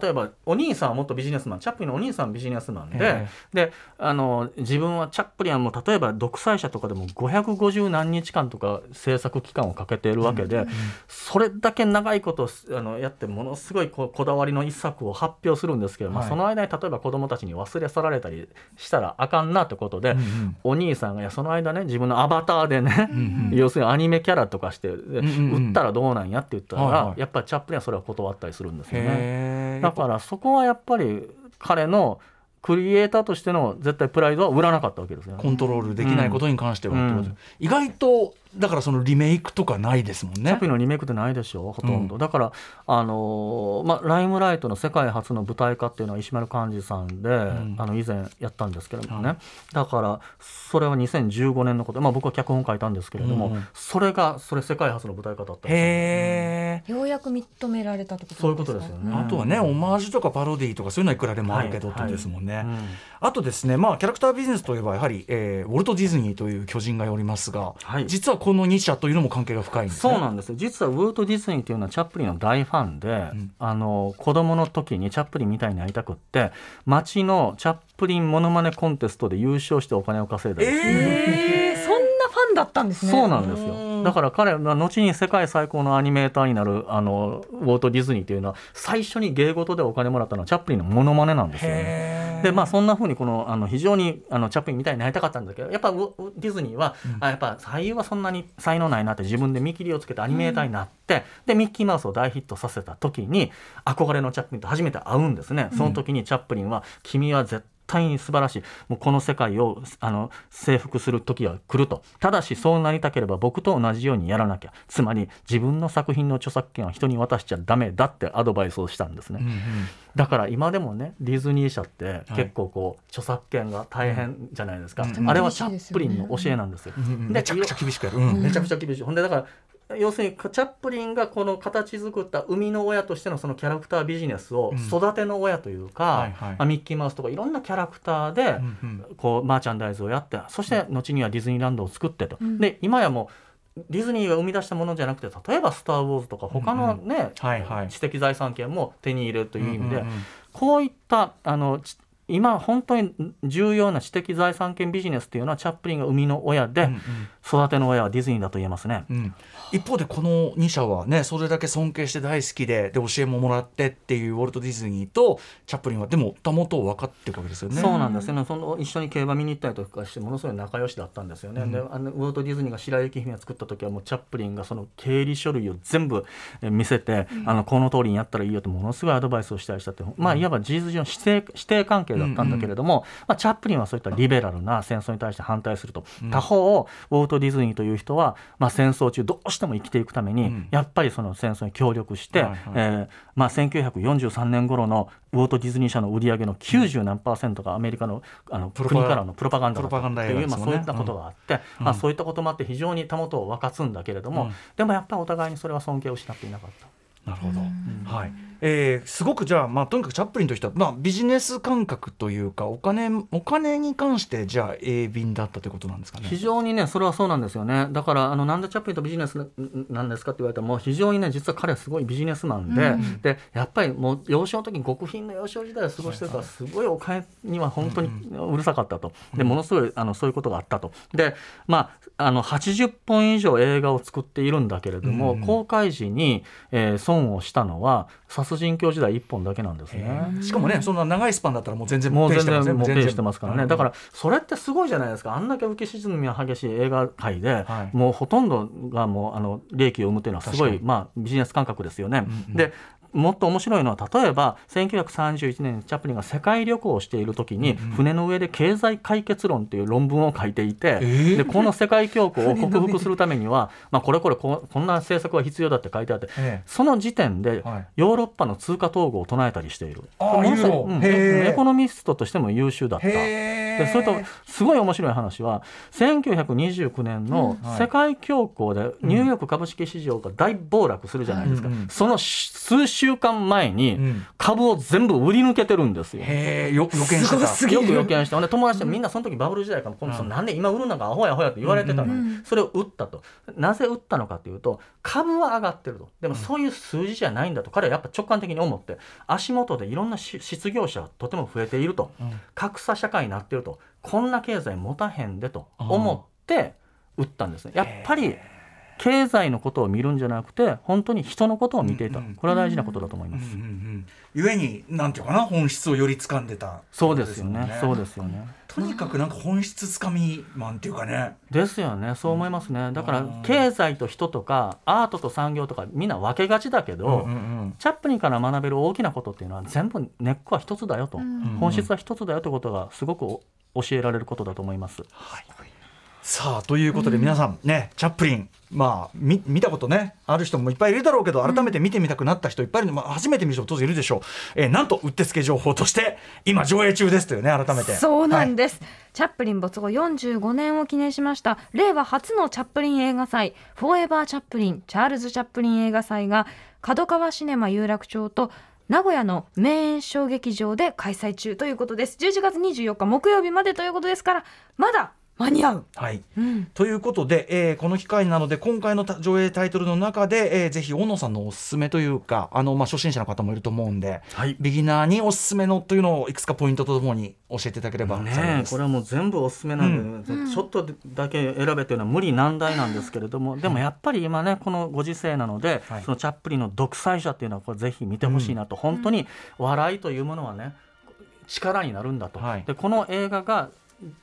例えばお兄さんは元ビジネスマンチャップリンのお兄さんはビジネスマンで,、えであの自分はチャップリンはもう例えば独裁者とかでも550何日間とか制作期間をかけているわけで、それだけ長いことをあのやってものすごいこだわりの一作を発表するんですけど、まあ、はい。その間に例えば子供たちに忘れ去られたりしたらあかんなってことで、んお兄さんがいやその間ね自分のアバターでね、ん要するにアニメキャラとかして、売ったらどうなんやって言ったら、はいはい。やっぱりチャップリンはそれは断ったりするんですよね。だからそこはやっぱり彼のクリエイターとしての絶対プライドは売らなかったわけですよね。コントロールできないことに関してはうん。意外とだからそのリメイクとかないですもんね。チャップリンのリメイクってないでしょほとんど、うんだからあのーまあライムライトの世界初の舞台化っていうのは石丸幹二さんで、ん。あの以前やったんですけれどもね、はだからそれは2015年のこと、まあ、僕は脚本書いたんですけれども、うんうん。それがそれ世界初の舞台化だったんですよ。へえようやく認められたってことそういうことですよね。あとはねオマージュとかパロディとかそういうのはいくらでもあるけどってことですもんね、うん。あとですねまあキャラクタービジネスといえばやはり、えーウォルト・ディズニーという巨人がおりますが、はい。実はこの2社というのも関係が深いんですね。そうなんですよ。実はウォルト・ディズニーというのはチャップリンの大ファンで、ん。ああの子供の時にチャップリンみたいになりたくって町のチャップリンモノマネコンテストで優勝してお金を稼いだりしてえー、そんなファンだったんですね。そうなんですよだから彼は後に世界最高のアニメーターになるあのウォルト・ディズニーというのは最初に芸事でお金もらったのはチャップリンのモノマネなんですよね。でまあそんなふうにこのあの非常にあのチャップリンみたいになりたかったんだけどやっぱディズニーは、あやっぱ俳優はそんなに才能ないなって自分で見切りをつけてアニメーターになって、でミッキーマウスを大ヒットさせた時に憧れのチャップリンと初めて会うんですね。その時にチャップリンは「君は絶対に素晴らしい。もうこの世界をあの征服する時は来ると。ただしそうなりたければ僕と同じようにやらなきゃ。つまり自分の作品の著作権は人に渡しちゃダメだってアドバイスをしたんですね、うんうん。だから今でもねディズニー社って結構こう、著作権が大変じゃないですか、うん。あれはチャップリンの教えなんですよ、でめちゃくちゃ厳しくやる、うん。めちゃくちゃ厳しい。ほんでだから要するにチャップリンがこの形作った生みの親としてのそのキャラクタービジネスを育ての親というか、はいはい。まあミッキーマウスとかいろんなキャラクターで、うんうん。こうマーチャンダイズをやってそして後にはディズニーランドを作ってと、で今やもうディズニーが生み出したものじゃなくて例えば「スター・ウォーズ」とか他のね、はいはい。知的財産権も手に入れるという意味で、うんうんうん。こういったあのち今本当に重要な知的財産権ビジネスっていうのはチャップリンが生みの親で、うんうん育ての親はディズニーだと言えますね。うん。一方でこの2社はねそれだけ尊敬して大好きでで教えももらってっていうウォルト・ディズニーとチャップリンはでもたもとを分かってるわけですよね。そうなんですよね。その一緒に競馬見に行ったりとかしてものすごい仲良しだったんですよね、であのウォルト・ディズニーが白雪姫を作った時はもうチャップリンがその経理書類を全部え見せて、あのこの通りにやったらいいよってものすごいアドバイスをしたりしたって、まあいわば事実上の指定指定関係だったんだけれども、まあ、チャップリンはそういったリベラルな戦争に対して反対すると、他方ウォルト・ディズニーという人は、まあ、戦争中どうしても生きていくために、うん。やっぱりその戦争に協力して、はいはい。えーまあ、1943年頃のウォルト・ディズニー社の売り上げの90何パーセントがアメリカのあのプロパ国からのプロパガンダだったプロパガンダっていう、まあ、そういったことがあって、まあ、そういったこともあって非常にたもとを分かつんだけれども、うん。でもやっぱりお互いにそれは尊敬を失っていなかった。なるほど、はいえーすごくじゃあ、まあ、とにかくチャップリンとしては、まあ、ビジネス感覚というかお金お金に関してじゃあ鋭敏だったということなんですかね？非常にねそれはそうなんですよね。だからあのなんでチャップリンとビジネスななんですかって言われたらもう非常にね実は彼はすごいビジネスマンで、でやっぱりもう幼少の時に極貧の幼少時代を過ごしてるからすごいお金には本当にうるさかったと。でものすごいあのそういうことがあったと。でまああの80本以上映画を作っているんだけれども、うん公開時に、えー損をしたのは殺人狂時代1本だけなんですね。しかもねそんな長いスパンだったらもう全然もう全ペイしてますね然。もうしてますからね、だかららそれってすごいじゃないですか。あんだけ浮き沈みが激しい映画界で、はい。もうほとんどがもうあの利益を生むというのはすごいまあビジネス感覚ですよね。うんうん。でもっと面白いのは例えば1931年にチャップリンが世界旅行をしている時に、船の上で経済解決論という論文を書いていて、ー？でこの世界恐慌を克服するためには、まあ、これこれここんな政策が必要だって書いてあって、ええ。その時点ではい。ヨーロッパの通貨統合を唱えたりしている。うんエコノミストとしても優秀だった。へでそれとすごい面白い話は1929年のはい。世界恐慌でニューヨーク株式市場が大暴落するじゃないですか、その数週間前にうん。株を全部売り抜けてるんですよ。へえよ予見してた。すごすぎる。よく予見して友達でみんなその時バブル時代から今度なんで今売るのがアホやアホやって言われてたのに、うんそれを売ったと。なぜ売ったのかというと株は上がってると。でもそういう数字じゃないんだと。彼はやっぱ直感的に思って足元でいろんなし失業者がとても増えていると。格差社会になってると。こんな経済持たへんでと思って売ったんですね。やっぱり経済のことを見るんじゃなくて本当に人のことを見ていたうんうんこれは大事なことだと思います。うんうんうんゆえになんていうかな本質をより掴んでたそうですよねって。そうですよね。とにかくなんか本質つかみマンっていうかねですよね。そう思いますね。だからうん経済と人とかアートと産業とかみんな分けがちだけど、うんうんチャップリンから学べる大きなことっていうのは全部根っこは一つだよと、うん本質は一つだよということがすごくお教えられることだと思います。さあということで皆さんね、チャップリンまあみ見たことねある人もいっぱいいるだろうけど改めて見てみたくなった人いっぱいいるの、まあ、初めて見る人も当然いるでしょう、えーなんとうってつけ情報として今上映中ですというね改めて。そうなんでです、チャップリン没後45年を記念しました令和初のチャップリン映画祭フォーエバーチャップリンチャールズ・チャップリン映画祭が角川シネマ有楽町と名古屋の名演小劇場で開催中ということです。11月24日木曜日までということですからまだ間に合う、はい。うん、ということで、えーこの機会なので今回のた上映タイトルの中で、えーぜひ小野さんのおすすめというかあの、まあ、初心者の方もいると思うんで、はい。ビギナーにおすすめのというのをいくつかポイントとともに教えていただければねこれはもう全部おすすめなんで、ちょっとだけ選べというのは無理難題なんですけれどもでもやっぱり今ねこのご時世なので、はい。そのチャップリンの独裁者っていうのはこれぜひ見てほしいなと、本当に笑いというものはね力になるんだと、はい。でこの映画が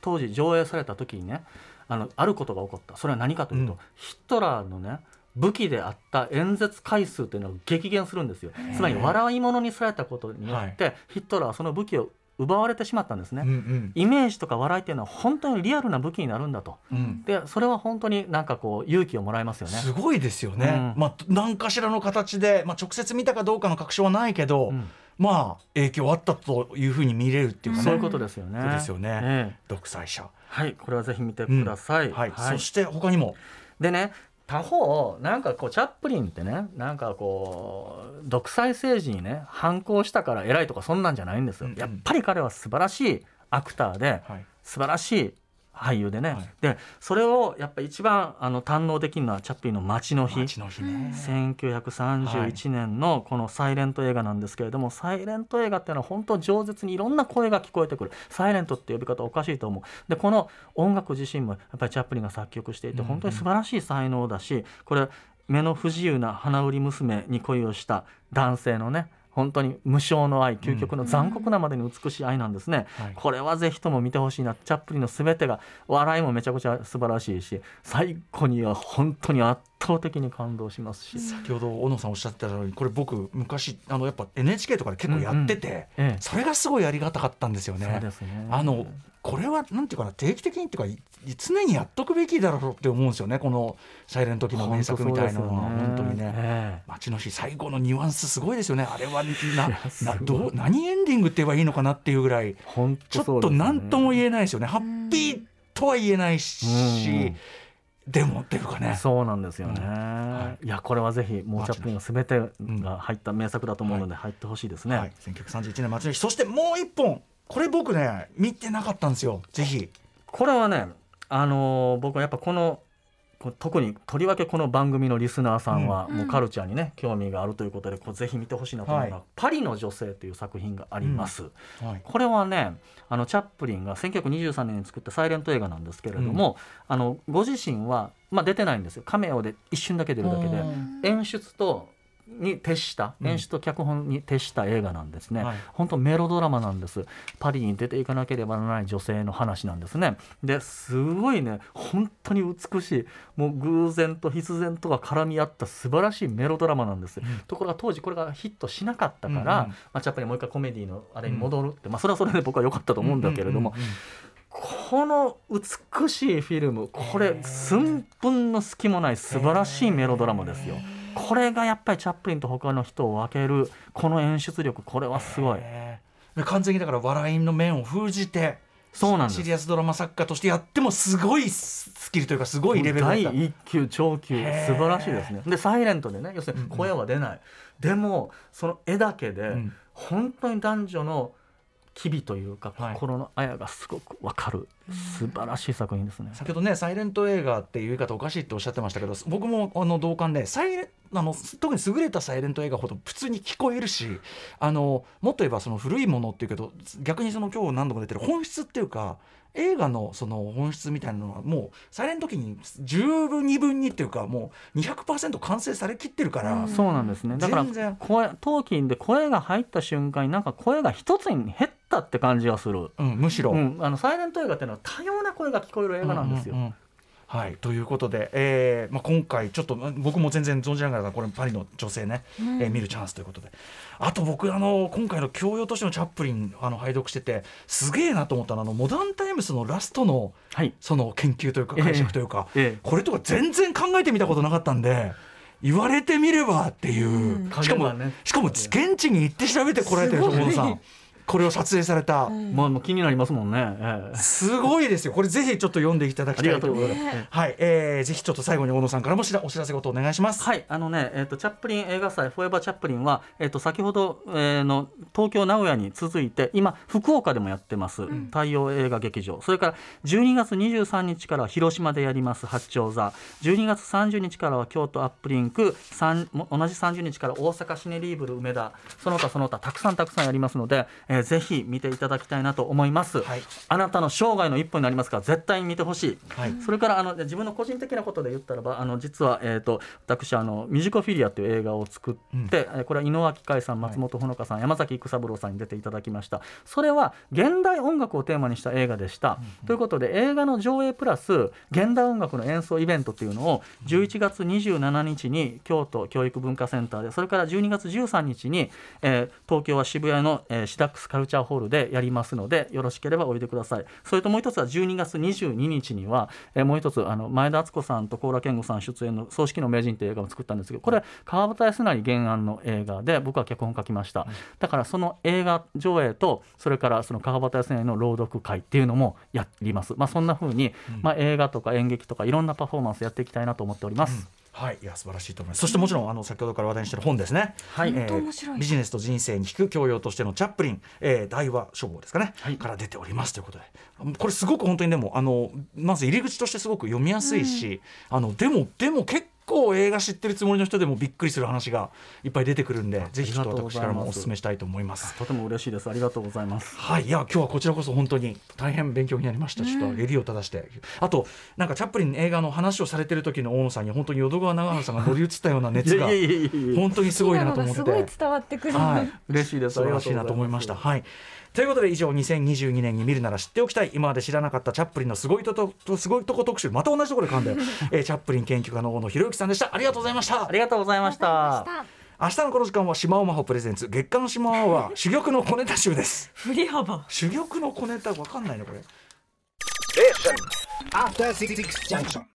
当時上映された時にねあのあることが起こった。それは何かというと、うん。ヒトラーのね武器であった演説回数というのを激減するんですよ。つまり笑い物にされたことによって、ヒトラーはその武器を奪われてしまったんですね、うんうん。イメージとか笑いっていうのは本当にリアルな武器になるんだと。うん。でそれは本当になんかこう勇気をもらえますよね。すごいですよね、うん。まあ、何かしらの形で、まあ、直接見たかどうかの確証はないけど、うんまあ影響あったというふうに見れるっていうかね、そういうことですよね。そうですよね。ええ。独裁者、はい、これはぜひ見てください。はい。そして他にも。でね他方なんかこうチャップリンってねなんかこう独裁政治にね反抗したから偉いとかそんなんじゃないんですよ、うんうん。やっぱり彼は素晴らしいアクターではい。素晴らしい俳優でね、はい。でそれをやっぱ一番あの堪能できるのはチャップリンの「街の日」街の日ね、1931年のこのサイレント映画なんですけれども、サイレント映画っていうのは本当饒舌にいろんな声が聞こえてくる。サイレントって呼び方おかしいと思う。でこの音楽自身もやっぱりチャップリンが作曲していて本当に素晴らしい才能だしこれ目の不自由な花売り娘に恋をした男性のね本当に無償の愛究極の残酷なまでに美しい愛なんですね、はい。これはぜひとも見てほしいな。チャップリンの全てが笑いもめちゃくちゃ素晴らしいし最後には本当に圧倒的に感動しますし、先ほど小野さんおっしゃってたようにこれ僕昔あのやっぱ NHK とかで結構やってて、うんうんええ。それがすごいありがたかったんですよね。そうですね。あのこれはなんていうかな定期的にっていうかい常にやっとくべきだろうって思うんですよねこの「サイレント期の名作みたいなのは。本当にね。え街の日最後のニュアンスすごいですよね。あれはなない。どう何エンディングって言えばいいのかなっていうぐらい本ちょっと何とも言えないですよね。ハッピーとは言えないしでもっていうかね。そうなんですよね、うん。はい。やこれはぜひもうチャップリンの全てが入った名作だと思うので入ってほしいですね、はい、1931年街の日。そしてもう一本これ僕ね見てなかったんですよ。ぜひ。これはねあのー僕はやっぱこのこ特にとりわけこの番組のリスナーさんはうん。もうカルチャーにね、興味があるということでこうぜひ見てほしいなと思うのは、はい。パリの女性」という作品があります。はい。これはねあのチャップリンが1923年に作ったサイレント映画なんですけれども、あのご自身は、まあ、出てないんですよ。カメオで一瞬だけ出るだけで。演出とに徹したうん。演出と脚本に徹した映画なんですね、はい。本当メロドラマなんです。パリに出ていかなければならない女性の話なんですね。ですごいね本当に美しいもう偶然と必然とが絡み合った素晴らしいメロドラマなんです、ところが当時これがヒットしなかったから、うんうん。まあ、チャップリンもう一回コメディのあれに戻るって、まあ、それはそれで僕は良かったと思うんだけれども、うんうんうんこの美しいフィルムこれ寸分の隙もない素晴らしいメロドラマですよ。これがやっぱりチャップリンと他の人を分けるこの演出力これはすごい。完全にだから笑いの面を封じてそうなんです。シリアスドラマ作家としてやってもすごいススキルというかすごいレベル第一級超級素晴らしいですね。でサイレントでね要するに声は出ない、でもその絵だけで、ん。本当に男女の機微というかはい。心のあやがすごくわかる、素晴らしい作品ですね。先ほどねサイレント映画っていう言い方おかしいっておっしゃってましたけど僕もあの同感でサイレあの特に優れたサイレント映画ほど普通に聞こえるしあのもっと言えばその古いものっていうけど逆にその今日何度も出てる本質っていうか映画のその本質みたいなのはもうサイレント期に十分二分にっていうかもう200%完成されきってるから、そうなんですね。だから声トーキンで声が入った瞬間になんか声が一つに減ったって感じがする、うん、むしろ、うん、あのサイレント映画っていうのは多様な声が聞こえる映画なんですよ。うううんはい。ということで、えーまあ、今回ちょっとうん僕も全然存じながらこれパリの女性ね、えー見るチャンスということで。あと僕あの今回の教養としてのチャップリンあの拝読しててすげえなと思ったのはあのモダンタイムスのラストのはい。その研究というかええ。解釈というか、ええ。これとか全然考えてみたことなかったんで。言われてみればっていう、しかも、ね。しかも現地に行って調べてこられてるでしょ小野さんこれを撮影された、まあ気になりますもんね。ええすごいですよこれぜひちょっと読んでいただきたいありがとうございます。はい、えー、ぜひちょっと最後に大野さんからもしらお知らせことお願いします。はい、あのね、えっ、と、チャップリン映画祭、フォーエバーチャップリンは、えっ、と、先ほど、えーの東京、名古屋に続いて、今、福岡でもやってます。大洋映画劇場。それから、12月23日からは広島でやります、八丁座。12月30日からは京都アップリンクさんも同じ30日から大阪シネリーブル梅田、その他その他、たくさんたくさんやりますので、えーぜひ見ていただきたいなと思います。はい。あなたの生涯の一歩になりますから、絶対に見てほしい。はい。それからあの自分の個人的なことで言ったらばあの実は、えー、と私あの「ミュージコフィリア」という映画を作って、えーこれは井之脇海さん松本穂香さん、山崎育三郎さんに出ていただきました。それは現代音楽をテーマにした映画でした、ということで映画の上映プラス現代音楽の演奏イベントっていうのを11月27日に京都教育文化センターでそれから12月13日に、えー東京は渋谷の、えーシダックスカルチャーホールでやりますのでよろしければおいでください。それともう一つは12月22日には、えーもう一つあの前田敦子さんと高良健吾さん出演の「葬式の名人」という映画を作ったんですけどこれ川端康成原案の映画で僕は脚本書きました、だからその映画上映とそれからその川端康成の朗読会っていうのもやります、まあ、そんな風に、まあ、映画とか演劇とかいろんなパフォーマンスやっていきたいなと思っております、はい、いや素晴らしいと思います。そしてもちろんあの先ほどから話題にしてる本ですね。はい。えー本当面白い。ビジネスと人生に聞く教養としてのチャップリン、えー、大和書房ですかね、はい。から出ております。ということで、これすごく本当にでもあのまず入り口としてすごく読みやすいし、あのでもでも結構映画知ってるつもりの人でもびっくりする話がいっぱい出てくるんで、ぜひちょっと私からもお勧めしたいと思います。とても嬉しいですありがとうございますはい、いや今日はこちらこそ本当に大変勉強になりました。ちょっと襟を正して、あとなんかチャップリン映画の話をされてる時の大野さんに本当に淀川長原さんが乗り移ったような熱が本当にすごいなと思ってすごい伝わってくる。はい、嬉しいです素晴らしいなと思いました。はい。ということで以上2022年に見るなら知っておきたい今まで知らなかったチャップリンのすごいととすごいとこ特集また同じところで噛んだよ、(laughs) えーチャップリン研究家の大野博之さんでしたありがとうございましたありがとうございました明日のこの時間は島尾真帆プレゼンツ月刊島尾は珠玉の小ネタ集です振り幅。珠玉の小ネタわかんないのこれ Station. After Six Junction.